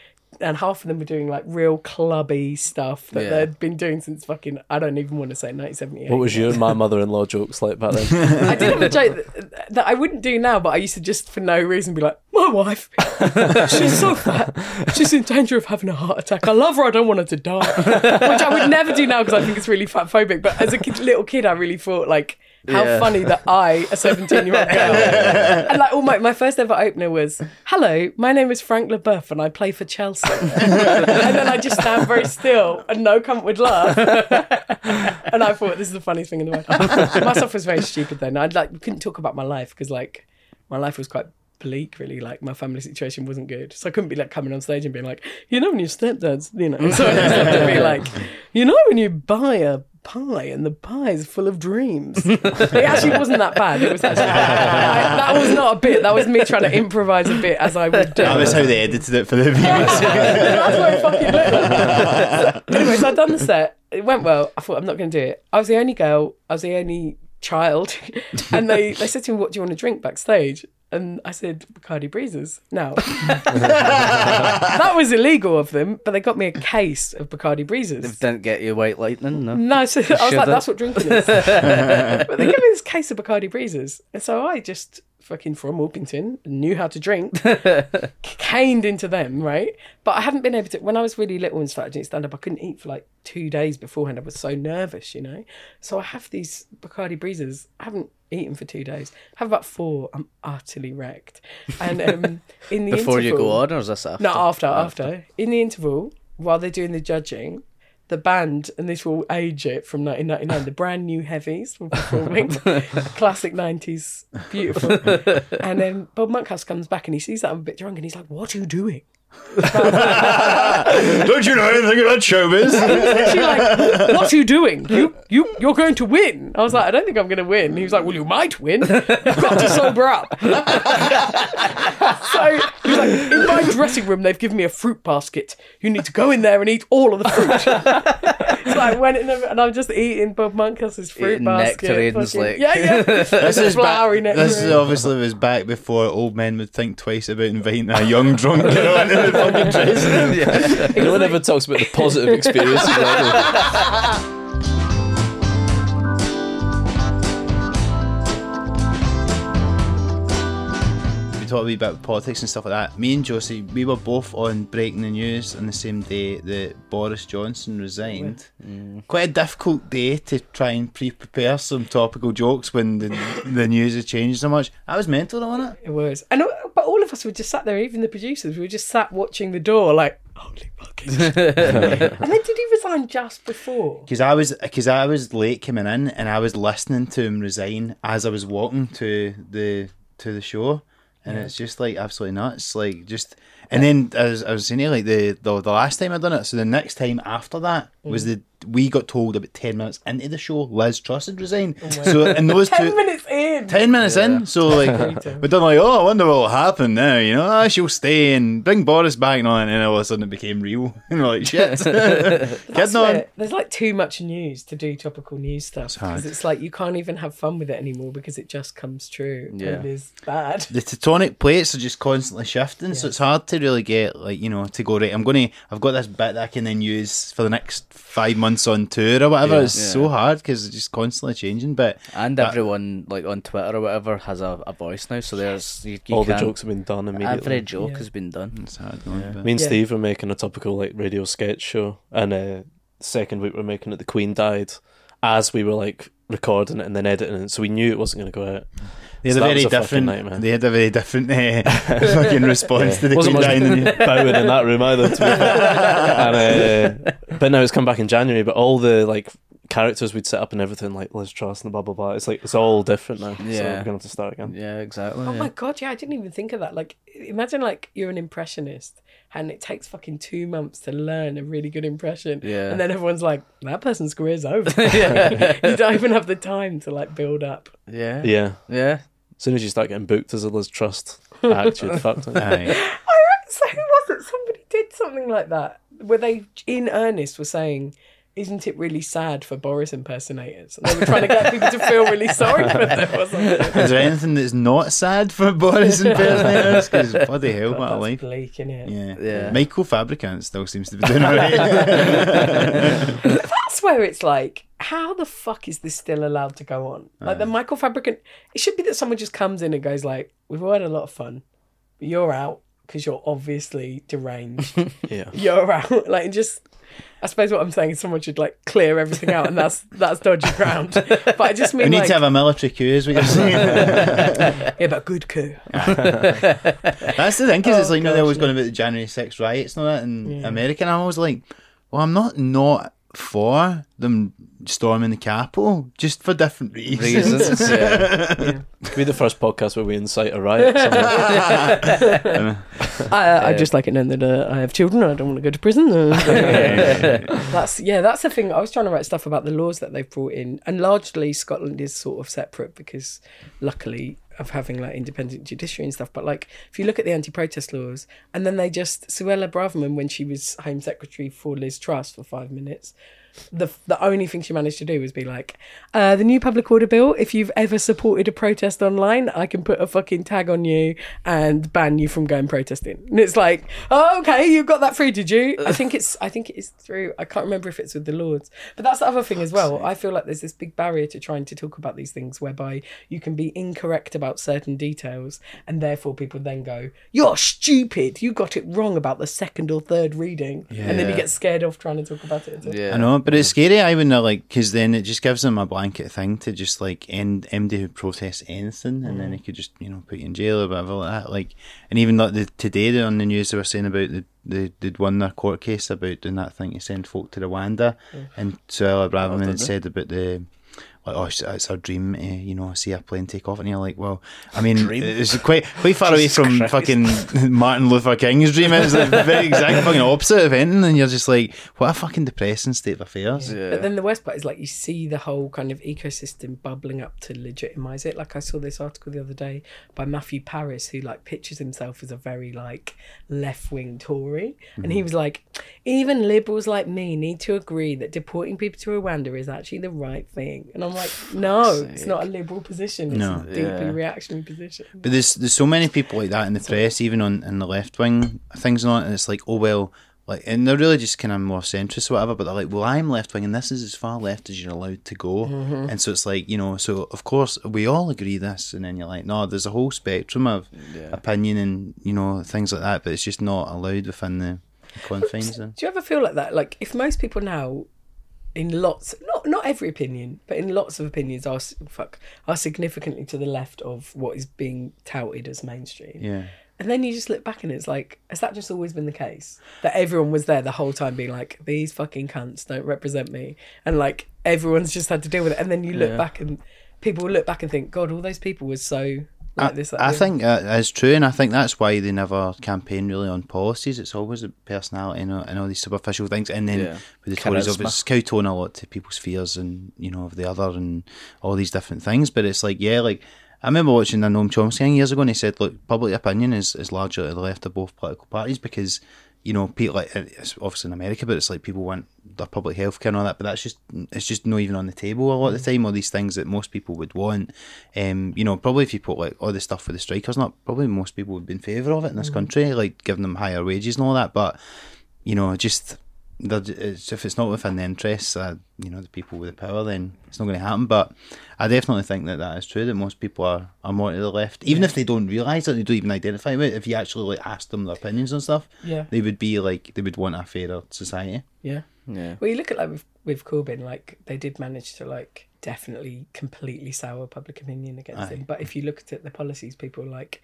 And half of them were doing like real clubby stuff that Yeah. they'd been doing since fucking, I don't even want to say 1978. What was your and my mother in law jokes like back then? I did have a joke that, that I wouldn't do now, but I used to just for no reason be like, My wife, she's so fat. She's in danger of having a heart attack. I love her. I don't want her to die. Which I would never do now because I think it's really fat phobic. But as a kid, little kid, I really thought like how Yeah. funny that I, a 17 year old girl, and like all my, my first ever opener was, "Hello, my name is Frank Leboeuf and I play for Chelsea." and then I just stand very still and no cunt would laugh. and I thought this is the funniest thing in the world. Myself was very stupid then. I like couldn't talk about my life because like my life was quite bleak really like my family situation wasn't good so i couldn't be like coming on stage and being like you know when your stepdad's you know so i just had to be like you know when you buy a pie and the pie is full of dreams it actually wasn't that bad it was actually I- that was not a bit that was me trying to improvise a bit as i would do That was how they edited it for the viewers. that's what it fucking looked like. anyway, so I'd done the set. It went well. I thought I'm not going to do it. I was the only girl. I was the only child, and they they said to me, "What do you want to drink backstage?" And I said, Bacardi Breezes. Now, that was illegal of them, but they got me a case of Bacardi Breezes. They didn't get you white lightning, no. No, so I was like, Should've. that's what drinking is. but they gave me this case of Bacardi Breezes. And so I just fucking from Orpington knew how to drink, caned into them, right? But I hadn't been able to, when I was really little and started doing stand up, I couldn't eat for like two days beforehand. I was so nervous, you know? So I have these Bacardi Breezes. I haven't eaten for two days. have about four. I'm utterly wrecked. And um, in the Before you go on, or is this after? no, after, after. In the interval, while they're doing the judging, the band, and this will age it from 1999, the brand new heavies were performing. Classic 90s, beautiful. and then Bob Monkhouse comes back and he sees that I'm a bit drunk and he's like, What are you doing? Don't you know anything about showbiz? Literally like, what are you doing? You you you're going to win. I was like, I don't think I'm going to win. He was like, Well, you might win. You've got to sober up. so he was like, In my dressing room, they've given me a fruit basket. You need to go in there and eat all of the fruit. So I went in and I'm just eating Bob Monkhouse's fruit Eating basket. nectarines, fucking- like- yeah, yeah. This is, flowery back, this is obviously was back before old men would think twice about inviting a young drunk girl into the fucking dressing room. No one ever talks about the positive experiences. either. We talked a wee bit about politics and stuff like that. Me and Josie, we were both on breaking the news on the same day that Boris Johnson resigned. Quite a difficult day to try and pre-prepare some topical jokes when the, the news has changed so much. I was mental, wasn't it? It was. And, uh, but all of us were just sat there, even the producers, we were just sat watching the door like, holy fucking and then did he resign just before? Because I was because I was late coming in and I was listening to him resign as I was walking to the to the show, and it's just like absolutely nuts. Like just and then as I was saying, like the, the the last time I done it, so the next time after that was mm-hmm. the we got told about ten minutes into the show Liz Truss had resigned. so in those Ten two. minutes in. 10 minutes in, so like we're done like, oh, I wonder what will happen now, you know? Ah, she'll stay and bring Boris back and all, and then all of a sudden it became real. And we're like, shit. That's Kidding on. there's like too much news to do topical news stuff because it's like you can't even have fun with it anymore because it just comes true Yeah. and is bad. the tectonic plates are just constantly shifting, so it's hard to really get like you know to go right. I'm gonna, I've got this bit that I can then use for the next five months on tour or whatever. Yeah. it's so hard because it's just constantly changing. But And That- everyone, like on Twitter or whatever, has a, a voice now. So there's you, you All the jokes have been done immediately. Every joke Yeah. has been done. it's hard. Going, but- Me and Yeah. Steve were making a topical like radio sketch show, and uh, second week we're making it. The Queen died as we were like recording it and then editing it, so we knew it wasn't going to go out. They had So a very a different. They had a very different uh, fucking response to the wasn't Queen dying. bowing in that room either. To be and, uh, but now it's come back in January. But all the like characters we'd set up and everything, like Liz Truss and blah blah blah, it's like it's all different now. so Yeah. we're gonna have to start again. Yeah, exactly. Oh yeah. my god, yeah, I didn't even think of that. Like, imagine like you're an impressionist and it takes fucking two months to learn a really good impression. Yeah. And then everyone's like, that person's career's over. you don't even have the time to like build up. Yeah. Yeah. Yeah. As soon as you start getting booked as a Liz Truss act, you're fucked. aren't you? Aye. So who was it? Somebody did something like that where they, in earnest, were saying, "Isn't it really sad for Boris impersonators?" And they were trying to get people to feel really sorry for them or something. Is there anything that's not sad for Boris impersonators? Because bloody hell, what a That's life. bleak, innit? Yeah. Yeah. Michael Fabricant still seems to be doing alright. That's where it's like, how the fuck is this still allowed to go on? Like the uh. Michael Fabricant, it should be that someone just comes in and goes like, "We've all had a lot of fun, but you're out because you're obviously deranged. Yeah. you're out. Like just I suppose what I'm saying is someone should like clear everything out and that's that's dodgy ground. But I just mean We need like to have a military coup, is what you're saying. yeah, but good coup. That's the thing, because it's Oh, like, you know, they're always gosh, going about the January 6 riots and all that in America, and I'm always like, well, I'm not not for them storming the Capitol, just for different reasons. Reasons. yeah. Could be the first podcast where we incite a riot. somewhere. I, I just like it known that uh, I have children. And I don't want to go to prison. That's yeah, that's the thing. I was trying to write stuff about the laws that they've brought in, and largely Scotland is sort of separate because, luckily, of having like independent judiciary and stuff. But like, if you look at the anti-protest laws, and then they just Suella Braverman when she was Home Secretary for Liz Truss for five minutes. The, the only thing she managed to do was be like, uh, the new public order bill. If you've ever supported a protest online, I can put a fucking tag on you and ban you from going protesting. And it's like, oh, okay, you got that through, did you? I think it's, I think it is through. I can't remember if it's with the Lords, but that's the other thing as well. I feel like there's this big barrier to trying to talk about these things, whereby you can be incorrect about certain details, and therefore people then go, "You're stupid. You got it wrong about the second or third reading," and then you get scared off trying to talk about it. Yeah. I know, but it's scary. I wouldn't like because then it just gives them a blanket thing to just like end MD who protests anything, and then mm. they could just you know put you in jail or whatever like that. Like, and even like the, today on the news they were saying about the they they'd won their court case about doing that thing to send folk to Rwanda, mm. and Suella Braverman oh, had said about the. Like, oh, it's, it's our dream, to, you know, see a plane take off, and you're like, well, I mean, it's quite quite far away from fucking Martin Luther King's dream. Eh? It's the very exact fucking opposite of anything, and you're just like, what a fucking depressing state of affairs. But then the worst part is like you see the whole kind of ecosystem bubbling up to legitimize it. Like I saw this article the other day by Matthew Parris, who like pictures himself as a very like left wing Tory, and he mm-hmm. was like, even liberals like me need to agree that deporting people to Rwanda is actually the right thing. And I'm like, no, it's not a liberal position. It's No. a deeply Yeah. reactionary position. But there's there's so many people like that in the press, even on in the left wing things and all, and it's like, oh well, like, and they're really just kind of more centrist or whatever. But they're like, well, I'm left wing, and this is as far left as you're allowed to go. Mm-hmm. And so it's like, you know, so of course we all agree this, and then you're like, no, there's a whole spectrum of opinion and you know things like that, but it's just not allowed within the confines. Do you ever feel like that? Like if most people now, in lots, not not every opinion, but in lots of opinions, are fuck are significantly to the left of what is being touted as mainstream. Yeah. And then you just look back and it's like, has that just always been the case? That everyone was there the whole time being like, these fucking cunts don't represent me. And like, everyone's just had to deal with it. And then you look Yeah. back and people will look back and think, God, all those people were so like I, this. I the think that is true, and I think that's why they never campaign really on policies. It's always a personality and, all- and all these superficial things. And then Yeah. with the Tories, Charisma. obviously, kowtowing a lot to people's fears and you know of the other and all these different things. But it's like, yeah, like I remember watching the Noam Chomsky years ago, and he said, look, public opinion is is largely to the left of both political parties because. You know, people like it's obviously in America, but it's like people want their public health care and all that. But that's just it's just not even on the table a lot of the time. All these things that most people would want. Um, you know, probably if you put like all the stuff for the strikers, not probably most people would be in favour of it in this country, like giving them higher wages and all that. But you know, just it's, if it's not within the interests, uh, you know, the people with the power, then it's not going to happen. But I definitely think that that is true. That most people are, are more to the left, even if they don't realise it, they don't even identify with it. If you actually like ask them their opinions and stuff, Yeah. they would be like they would want a fairer society. Yeah. Yeah. Well, you look at like with, with Corbyn, like they did manage to like definitely completely sour public opinion against Aye. him. But if you look at the policies, people like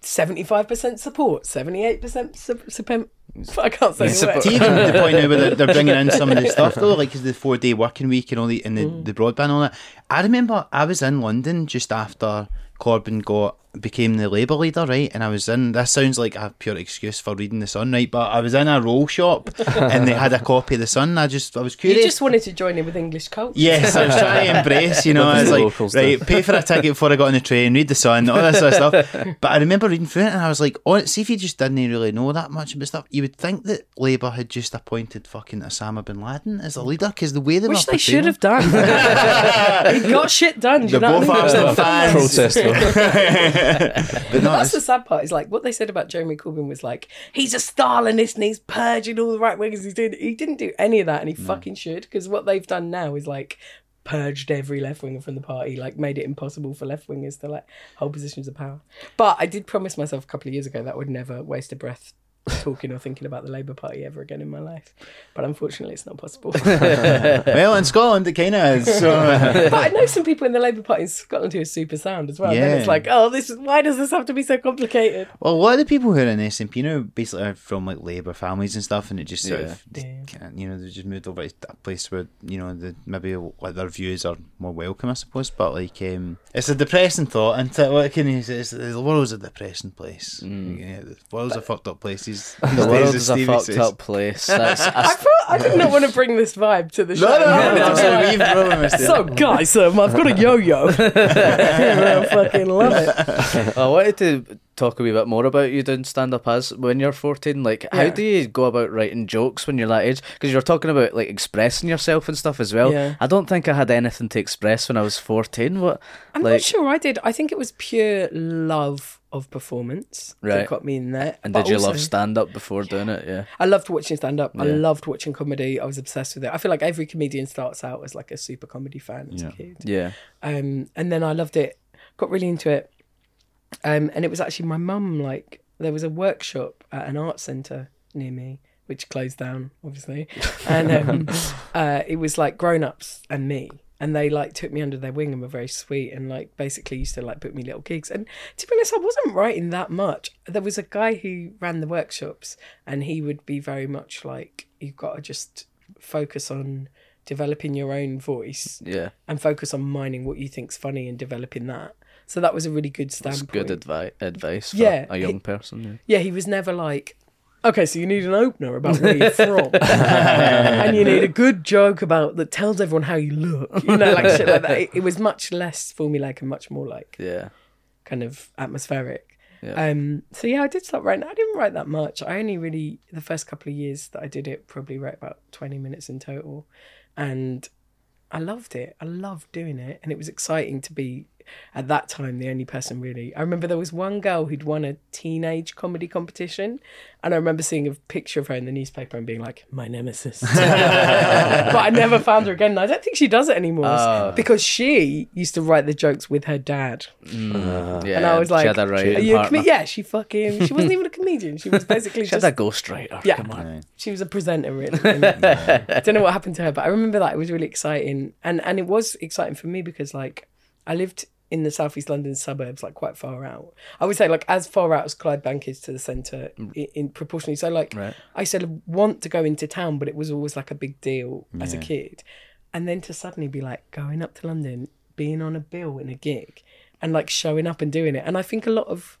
seventy five percent support, seventy eight percent support. I can't say the word. even the point now where they're, they're bringing in some of the stuff though, like 'cause the four day working week and all the and the, mm. the broadband and all that. I remember I was in London just after Corbyn got became the Labour leader, right? And I was in. This sounds like a pure excuse for reading the Sun, right? But I was in a roll shop and they had a copy of the Sun. I just I was curious. You just wanted to join in with English culture. Yes, I was trying to embrace, you know, I was like, local right, stuff. pay for a ticket before I got on the train, read the Sun, all this sort of stuff. But I remember reading through it and I was like, oh, see if you just didn't really know that much about stuff, you would think that Labour had just appointed fucking Osama bin Laden as a leader because the way they Which were they should have done. he got shit done. Do you know both what I mean? Fans. Protest but no, That's the sad part. Is like what they said about Jeremy Corbyn was like he's a Stalinist and he's purging all the right wingers. He's doing. He didn't do any of that, and he fucking should because what they've done now is like purged every left winger from the party, like made it impossible for left wingers to like hold positions of power. But I did promise myself a couple of years ago that I would never waste a breath talking or thinking about the Labour Party ever again in my life. But unfortunately, it's not possible. well, in Scotland, it kind of is. So, but I know some people in the Labour Party in Scotland who are super sound as well. And then it's like, oh, this is why does this have to be so complicated? well, a lot of the people who are in SNP know basically are from like Labour families and stuff, and it just sort Yeah. of, Yeah. you know, they just moved over to a place where you know the maybe like their views are more welcome, I suppose. But like, um, it's a depressing thought, and what can you say? It's, the world's a depressing place. Yeah, the world's a fucked up place. These, The world is a fucked up place. That's, I I, felt I did not want to bring this vibe to the show. No, no, no, no, like, we've probably missed it. So, guys, um, I've got a yo-yo. I fucking love it. I wanted to talk a wee bit more about you doing stand up as when you're 14. Like, how do you go about writing jokes when you're that age? Because you're talking about like expressing yourself and stuff as well. Yeah. I don't think I had anything to express when I was 14. What? I'm like, not sure I did. I think it was pure love of performance that Right. got me in there. And But did you also- love stand up before doing it? Yeah. I loved watching stand up. I loved watching comedy. I was obsessed with it. I feel like every comedian starts out as like a super comedy fan as a kid. Yeah. Um, and then I loved it. Got really into it. Um, and it was actually my mum. Like there was a workshop at an art centre near me, which closed down, obviously. And um, uh, it was like grown ups and me. And they like took me under their wing and were very sweet and like basically used to like book me little gigs. And to be honest, I wasn't writing that much. There was a guy who ran the workshops and he would be very much like, you've got to just focus on developing your own voice Yeah. and focus on mining what you think's funny and developing that. So that was a really good That's standpoint. good advi- advice for Yeah, a young he- person. Yeah, he was never like, okay, so you need an opener about where you're from, and you need a good joke about that tells everyone how you look. You know, like shit like that. It, it was much less formulaic and much more like Yeah. kind of atmospheric. Yeah. Um, so yeah, I did start writing. I didn't write that much. I only really the first couple of years that I did it probably wrote about twenty minutes in total, and I loved it. I loved doing it, and it was exciting to be at that time the only person really. I remember there was one girl who'd won a teenage comedy competition, and I remember seeing a picture of her in the newspaper and being like, "My nemesis." but I never found her again. I don't think she does it anymore Oh. because she used to write the jokes with her dad. Mm. Uh, yeah. And I was like, she had a Are writing you a yeah, she fucking, she wasn't even a comedian. She was basically She had just, a ghostwriter. yeah, Come on. she was a presenter really. And I don't know what happened to her, but I remember that it was really exciting, and and it was exciting for me because like I lived in the southeast London suburbs, like quite far out. I would say like as far out as Clydebank is to the centre in, in proportionally. So like Right. I used to want to go into town, but it was always like a big deal as a kid, and then to suddenly be like going up to London, being on a bill in a gig, and like showing up and doing it, and I think a lot of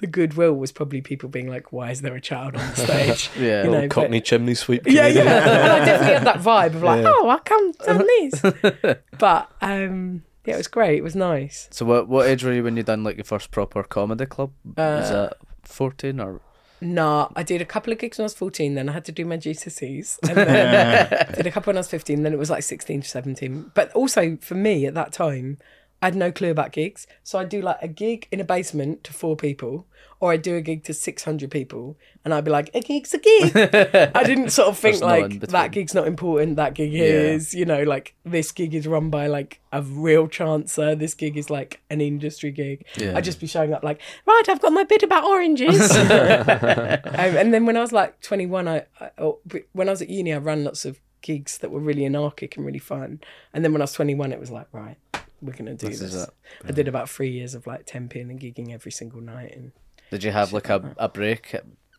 the goodwill was probably people being like, "Why is there a child on the stage?" Yeah. you know, but- Cockney chimney sweep. yeah, yeah. and I definitely had that vibe of like, oh, I can't done this. But um, yeah, it was great. It was nice. So what what age were you when you done like your first proper comedy club? Was Uh, that fourteen or Nah, I did a couple of gigs when I was 14, then I had to do my GCSEs. And then did a couple when I was 15, then it was like 16 to 17. But also for me at that time, I had no clue about gigs. So I'd do like a gig in a basement to four people, or I'd do a gig to 600 people, and I'd be like, a gig's a gig. I didn't sort of think There's no in like, that gig's not important, that gig is, you know, like this gig is run by like a real chancer, this gig is like an industry gig. Yeah. I'd just be showing up like, right, I've got my bit about oranges. um, and then when I was like 21, I, I when I was at uni, I ran lots of gigs that were really anarchic and really fun. And then when I was 21, it was like, right, we're gonna do This this. is. I did about three years of like temping and gigging every single night, and did you have like a, a break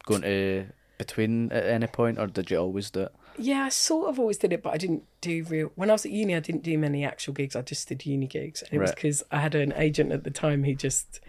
going to between at any point or did you always do it? yeah, I sort of always did it, but I didn't do real. When I was at uni, I didn't do many actual gigs. I just did uni gigs, and it was because I had an agent at the time who just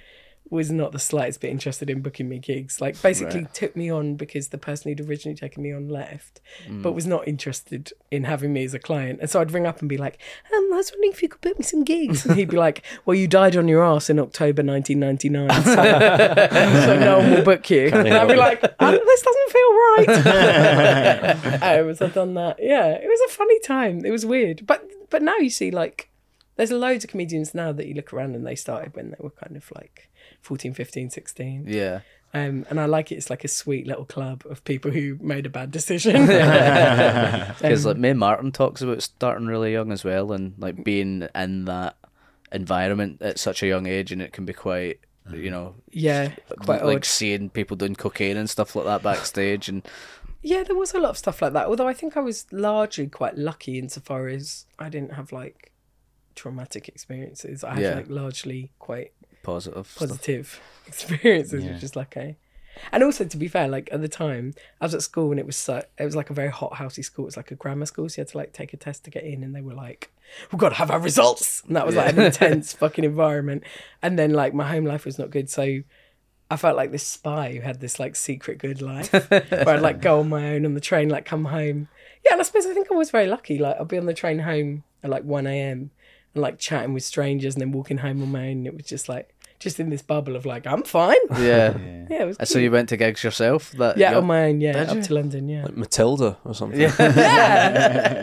was not the slightest bit interested in booking me gigs. Like basically Right. took me on because the person who'd originally taken me on left, Mm. but was not interested in having me as a client. And so I'd ring up and be like, um, I was wondering if you could book me some gigs. And he'd be like, Well, you died on your ass in October 1999, so, so no one will book you. And I'd be like, oh, This doesn't feel right. um, so I've done that. Yeah, it was a funny time. It was weird, but but now you see like there's loads of comedians now that you look around and they started when they were kind of like 14, 15, 16. Yeah. Um, and I like it. It's like a sweet little club of people who made a bad decision. Because Um, like Mae Martin talks about starting really young as well, and like being in that environment at such a young age, and it can be quite, you know, yeah, quite like odd. seeing people doing cocaine and stuff like that backstage, and Yeah, there was a lot of stuff like that. Although I think I was largely quite lucky insofar as I didn't have like traumatic experiences. I had Yeah. like largely quite positive. stuff. experiences, Yeah. which is like a. And also, to be fair, like at the time, I was at school and it was so it was like a very hot housey school. It was like a grammar school, so you had to like take a test to get in, and they were like, "We've got to have our results," and that was like an intense fucking environment. And then like my home life was not good, so I felt like this spy who had this like secret good life, where I'd like go on my own on the train, like come home. Yeah, and I suppose I think I was very lucky. Like I'd be on the train home at like one a.m. and like chatting with strangers, and then walking home on my own. And it was just like just in this bubble of like I'm fine. Yeah. Yeah, it was. And So you went to gigs yourself? That yeah, on my own. Yeah, Did up you? to London. Yeah. Like Matilda or something. yeah.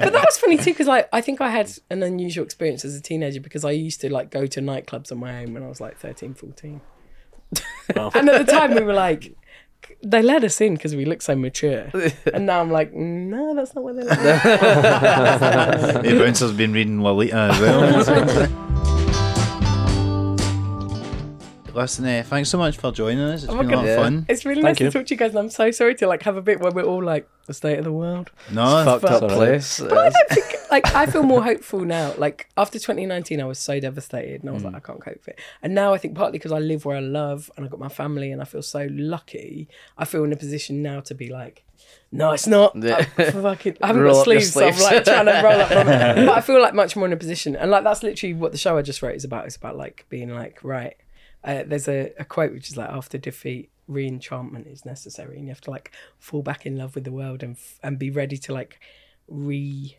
but that was funny too because like I think I had an unusual experience as a teenager because I used to like go to nightclubs on my own when I was like 13, 14. Wow. And at the time we were like they let us in because we look so mature. And now I'm like, no, that's not what they let us The bouncer's been reading Lolita as well. Listen, uh, thanks so much for joining us. It's Oh been a lot God. of fun. It's really Thank nice you. to talk to you guys and I'm so sorry to like have a bit where we're all like the state of the world. No, fucked up Sorry. place. But I don't think like I feel more hopeful now. Like after 2019, I was so devastated, and I was like, I can't cope with it. And now I think partly because I live where I love, and I've got my family, and I feel so lucky. I feel in a position now to be like, no, it's not. Yeah. I, fucking, I haven't Roll got up your sleeves, so I'm like trying to roll up. From. But I feel like much more in a position, and like that's literally what the show I just wrote is about. It's about like being like, right. Uh, there's a, a quote which is like, after defeat, re-enchantment is necessary, and you have to like fall back in love with the world and f- and be ready to like re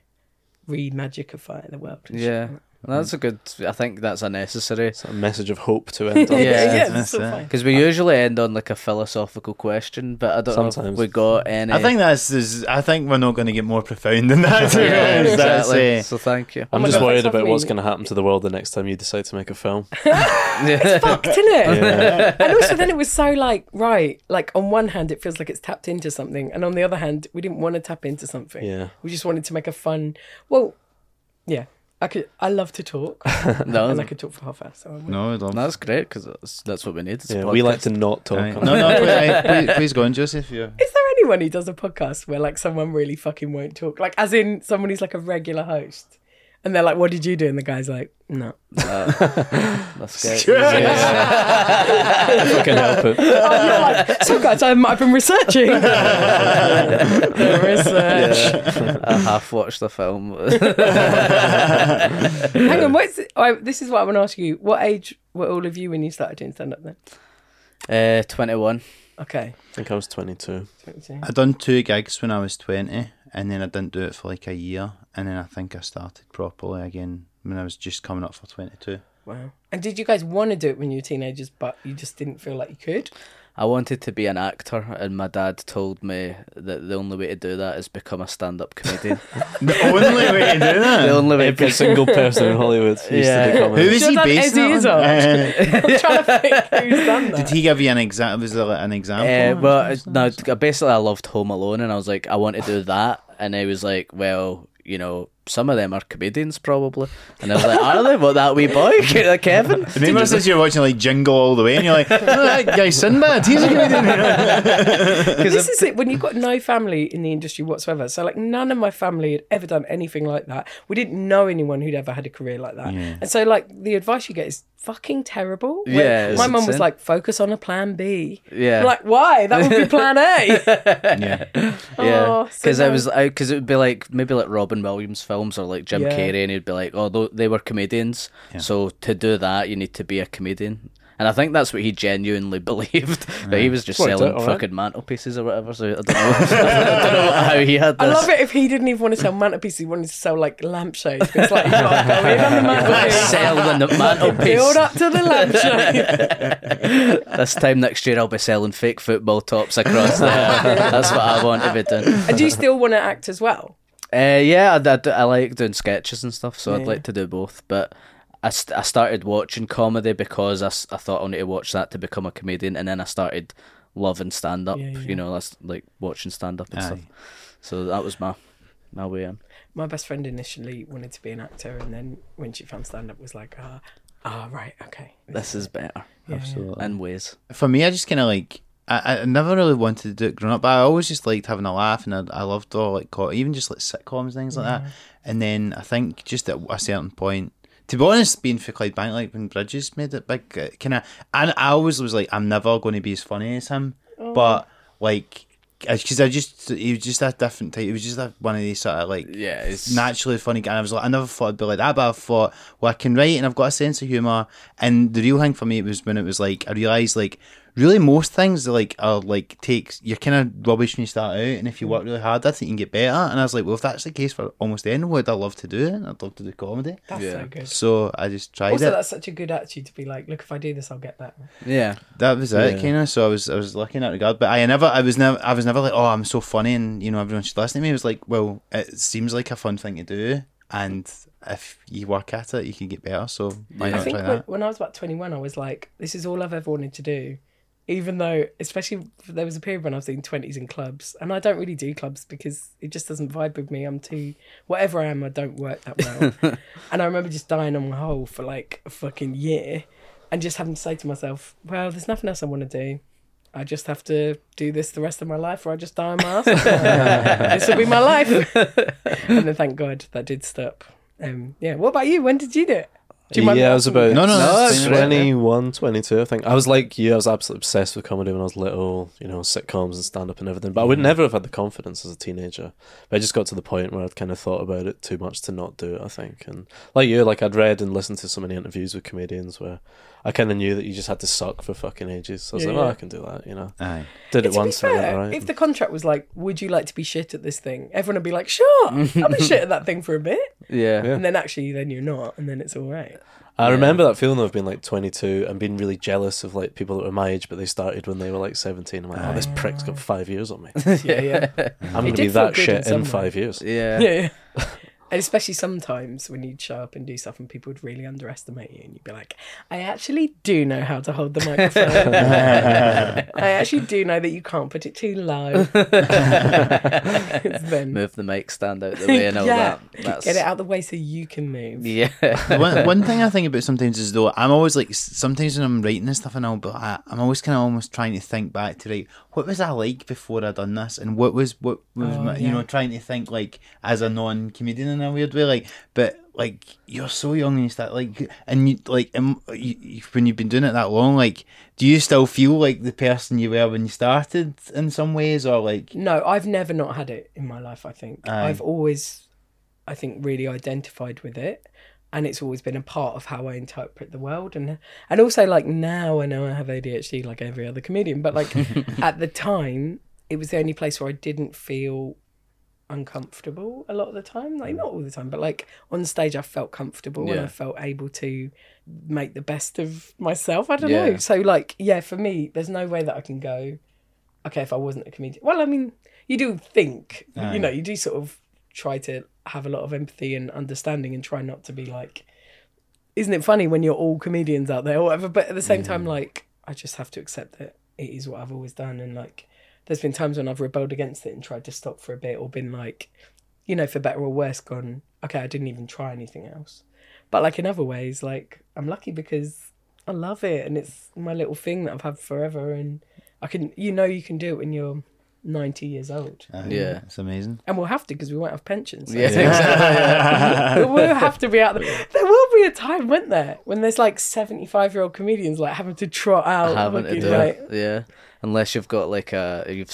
re-magicify the world. shit Yeah. That's a good. I think that's a necessary. It's a message of hope to end on. Yeah, yeah, that's so it. fine. Because we usually end on like a philosophical question, but I don't know if Sometimes. we got any. I think that's. is- I think we're not going to get more profound than that. to be yeah, honest. That's, exactly. uh, So thank you. I'm my just God, worried thanks about what's having going to happen to the world the next time you decide to make a film. It's Fucked, isn't it? Yeah. And also, then it was so like right. Like on one hand, it feels like it's tapped into something, and on the other hand, we didn't want to tap into something. Yeah. We just wanted to make a fun. Well, yeah. I could. I love to talk, No, and I could talk for half an hour. So I no, I don't. that's great because that's, that's what we need. It's a Yeah, we like podcast. to not talk. Aye. No, no, please, aye, please, please go on, Joseph. Yeah. Is there anyone who does a podcast where like someone really fucking won't talk? Like, as in someone who's like a regular host, and they're like, "What did you do?" And the guy's like, "No." That's great. If I can help it. Oh, like, so guys, I'm, I've been researching. Research. I half watched the film. Hang on, what's I, this is what I want to ask you. What age were all of you when you started doing stand up then? uh, Twenty-one. Okay. I think I was 22. I done two gigs when I was 20, and then I didn't do it for like a year, and then I think I started properly again when I was just coming up for 22. Wow. And did you guys want to do it when you were teenagers, but you just didn't feel like you could? I wanted to be an actor, and my dad told me that the only way to do that is become a stand-up comedian. The only way to do that. the only way. Every single person in Hollywood used Yeah. to become Who a... is he based on? Uh, I'm trying to think who's done that. Did he give you an example? Was there like an Uh, example? well, no, basically, I loved Home Alone, and I was like, I want to do that, and he was like, well, you know, some of them are comedians probably, and I was like, are they? What that wee boy, Ke- uh, Kevin? Remember since you were watching like Jingle all the way, and you're like, oh, that guy Sinbad, he's a comedian. this is it when you've got no family in the industry whatsoever. So like none of my family had ever done anything like that. We didn't know anyone who'd ever had a career like that. Yeah. And so like the advice you get is fucking terrible. Yeah, my mum was insane. like, focus on a plan B. Yeah. I'm like, why? That would be plan A. yeah. Yeah, Oh, so because I was because it would be like maybe like Robin Williams films or like Jim Yeah. Carrey, and he'd be like, oh, they were comedians, so to do that you need to be a comedian. And I think that's what he genuinely believed. But he was just selling right. fucking mantelpieces or whatever. So I don't know. I don't know how he had I love it if he didn't even want to sell mantelpieces, he wanted to sell like lampshades. It's like you gotta go in on the mantelpiece. The Build up to the lampshade. This time next year, I'll be selling fake football tops across there. That's what I want to be doing. and do you still want to act as well? Uh, yeah, I, I, I like doing sketches and stuff, so Yeah. I'd like to do both. But I, st- I started watching comedy because I, s- I thought I need to watch that to become a comedian, and then I started loving stand up. Yeah, yeah. You know, that's like watching stand up and Aye. stuff. So that was my my way in. My best friend initially wanted to be an actor, and then when she found stand up, was like, ah, ah, right, okay. This is better Yeah, Absolutely. in ways. For me, I just kind of like. I, I never really wanted to do it growing up, but I always just liked having a laugh, and I, I loved all like co- even just like sitcoms things like that. And then I think just at a certain point, to be honest, being for Clydebank, like when Bridges made it big, kind of, and I always was like, I'm never going to be as funny as him, oh. but like, because I just he was just a different type. He was just a, one of these sort of like Yeah, it's naturally funny guy. And I was like, I never thought I'd be like that, but I thought, well, I can write and I've got a sense of humour. And the real thing for me was when it was like, I realised like, really most things like are like takes you're kind of rubbish when you start out, and if you work mm. really hard at it, you can get better. And I was like, well, if that's the case for almost anyone, would I love to do it? I'd love to do comedy. That's Yeah. so good. So I just tried Also, it. that's such a good attitude to be like, look, if I do this, I'll get better. yeah. That was it, kind of. So I was, I was lucky in that regard. But I never, I was never, I was never like, oh, I'm so funny, and you know, everyone should listen to me. It was like, well, it seems like a fun thing to do, and if you work at it, you can get better. So why Yeah. not I think try when, that? when I was about 21, I was like, this is all I've ever wanted to do. Even though, especially there was a period when I was doing 20s in clubs, and I don't really do clubs because it just doesn't vibe with me. I'm too, whatever I am, I don't work that well. and I remember just dying on my hole for like a fucking year and just having to say to myself, well, there's nothing else I want to do. I just have to do this the rest of my life, or I just die on my ass. this will be my life. and then thank God that did stop. Um, yeah. What about you? When did you do it? Do you mind yeah, I was about No, no, No, that's it's fine. right. 21, 22, I think. I was like you, I was absolutely obsessed with comedy when I was little, you know, sitcoms and stand up and everything. But I would mm-hmm. never have had the confidence as a teenager. But I just got to the point where I'd kind of thought about it too much to not do it, I think. And like you, like I'd read and listened to so many interviews with comedians where I kind of knew that you just had to suck for fucking ages. So I was Yeah, like, oh. I can do that, you know. Aye. Did it To be once and it went if the contract was like, "Would you like to be shit at this thing?" Everyone would be like, "Sure, I'll be shit at that thing for a bit," Yeah. Yeah. and then actually, then you're not, and then it's all right. I remember that feeling of being like 22 and being really jealous of like people that were my age, but they started when they were like 17. I'm like, oh, this prick's got five years on me. Yeah, yeah, I'm going to be that good in shit in five years. Yeah. yeah. yeah. And especially sometimes when you'd show up and do stuff, and people would really underestimate you, and you'd be like, "I actually do know how to hold the microphone. I actually do know that you can't put it too low." It's then Move the mic stand out the way and all Yeah. that. That's get it out the way so you can move. Yeah. one, one thing I think about sometimes is though I'm always like sometimes when I'm writing and stuff and all, but I, I'm always kind of almost trying to think back to like what was I like before I done this and what was what was Oh, my, you know trying to think like as a non-comedian in a weird way like but like you're so young and you start like and you like um, you, you, when you've been doing it that long like do you still feel like the person you were when you started in some ways or like No, I've never not had it in my life. I think Aye. I've always, I think, really identified with it, and it's always been a part of how I interpret the world, and and also like now I know I have ADHD like every other comedian, but like at the time it was the only place where I didn't feel uncomfortable a lot of the time. Like mm. not all the time but like on stage i felt comfortable and i felt able to make the best of myself. I don't Yeah. know so like yeah for me there's no way that i can go okay if i wasn't a comedian. Well i mean you do think Aye. you know. you do sort of try to have a lot of empathy and understanding and try not to be like isn't it funny when you're all comedians out there or whatever but at the same mm. time like i just have to accept that it is what i've always done and like there's been times when i've rebelled against it and tried to stop for a bit or been like you know for better or worse gone okay i didn't even try anything else but like in other ways like i'm lucky because i love it and it's my little thing that i've had forever and i can you know you can do it when you're 90 years old uh, Yeah. it's amazing and we'll have to because we won't have pensions so Yeah, exactly. we'll have to be out there. There will be a time, won't there, when there's like seventy-five-year-old comedians like having to trot out, having to do like, it. Yeah, unless you've got like a you've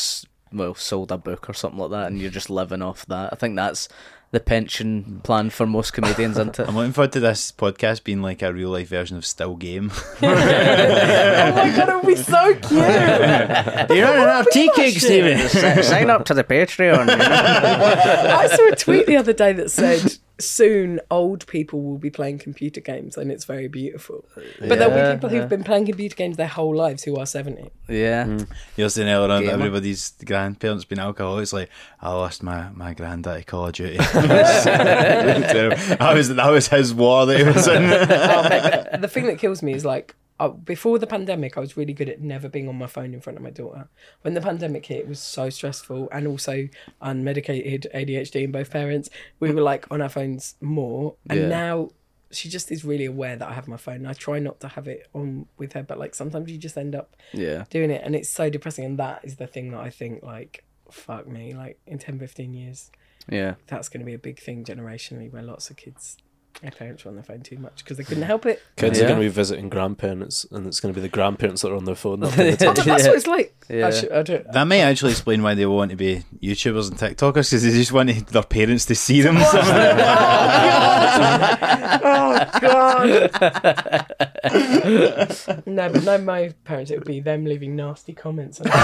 well sold a book or something like that, and you're just living off that. I think that's the pension plan for most comedians, isn't it? I'm looking forward to this podcast being like a real life version of Still Game. oh my god, it would be so cute. You're running out of tea cake, Stephen. Sign up to the Patreon. I saw a tweet the other day that said, soon old people will be playing computer games and it's very beautiful. But there'll be people who've been playing computer games their whole lives who are 70. Yeah. Mm. You're saying earlier on, Gamer. everybody's grandparents been alcoholics. Like, I lost my, my granddad to Call of Duty. that was that was his war that he was in. Oh, mate, the, the thing that kills me is like before the pandemic, I was really good at never being on my phone in front of my daughter. When the pandemic hit, it was so stressful, and also unmedicated ADHD in both parents. We were like on our phones more, and Yeah. now she just is really aware that I have my phone. I try not to have it on with her, but like sometimes you just end up Yeah. doing it, and it's so depressing. And that is the thing that I think like fuck me, like in 10, 15 years, Yeah. that's going to be a big thing generationally, where lots of kids. Their parents are on their phone too much because they couldn't help it. Kids Yeah. are going to be visiting grandparents, and it's going to be the grandparents that are on their phone. Not paying Oh, attention. but that's Yeah. what it's like. Yeah. I should, I don't, That may actually explain why they want to be YouTubers and TikTokers because they just want their parents to see them. oh god. no, but no, my parents it would be them leaving nasty comments. on-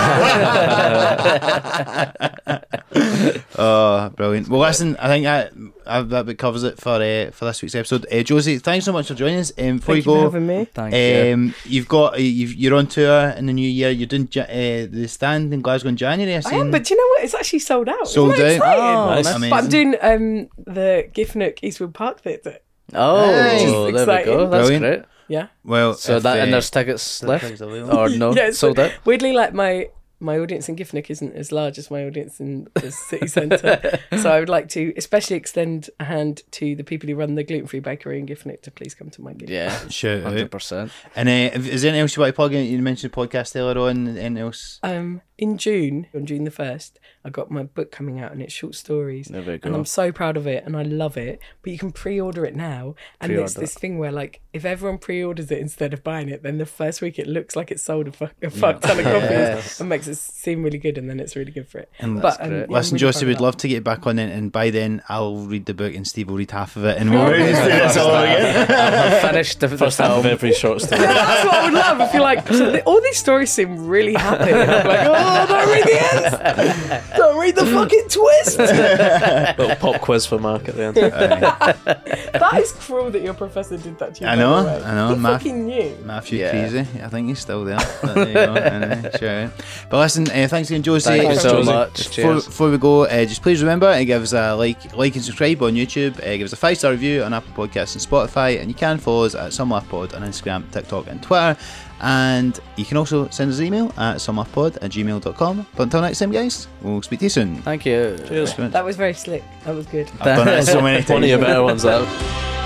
oh, brilliant! Well, listen, I think that uh, that covers it for uh, for this week's episode. Uh, Josie, thanks so much for joining us. Um, before Thank you you for go, having me. Thank you. Um, you've got uh, you've, you're on tour in the new year. You're doing Ja- uh, the stand in Glasgow in January. I I am, but do you know what? It's actually sold out. Isn't Sold out? exciting? Oh, Nice. nice. But I'm doing um, the Giffnock Eastwood Park Theatre. Oh, Nice. there we Exciting. go. That's Brilliant. great. Yeah. well, So if, that and uh, there's tickets left or no? yeah, it's sold out. Weirdly, like my my audience in Giffnock isn't as large as my audience in the city centre. so I would like to especially extend a hand to the people who run the gluten free bakery in Giffnock to please come to my gig. Yeah, Shout out. hundred percent. And uh, is there anything else you want to plug in? You mentioned the podcast earlier on. Anything else? Um, in June, on June the first, I got my book coming out, and it's short stories. There we And. I'm so proud of it, and I love it. But you can pre-order it now, and it's Pre-order this thing where, like, if everyone pre-orders it instead of buying it, then the first week it looks like it's sold a, fuck, a fuck ton of copies, Yes. and makes it seem really good, and then it's really good for it. And but That's um, yeah, Listen, really Josie, we'd love to get back on it, and by then I'll read the book and Steve will read half of it, and we'll do this all again. I've finished the, the First half of every short story. That's what I would love if you're like. So the, all these stories seem really happy. I'm like, oh, don't read the end. Don't read the fucking twist. Little pop quiz for Marc at the end. that is cruel that your professor did that to you. I know. I know, He Math- fucking knew. Matthew Yeah. Creasy, I think he's still there. But there you go. Anyway, sure. But listen, uh, thanks again, Josie. Thank you Thanks, so Josie. much. Before, before we go, uh, just please remember to give us a like, like and subscribe on YouTube. Uh, give us a five star review on Apple Podcasts and Spotify, and you can follow us at SomeLaughPod on Instagram, TikTok, and Twitter. And you can also send us an email at somelaughpod at gmail.com. But until next time, guys, we'll speak to you soon. Thank you. Cheers. Thanks very much. That was very slick. That was good. I've done it so many One of your better ones, that.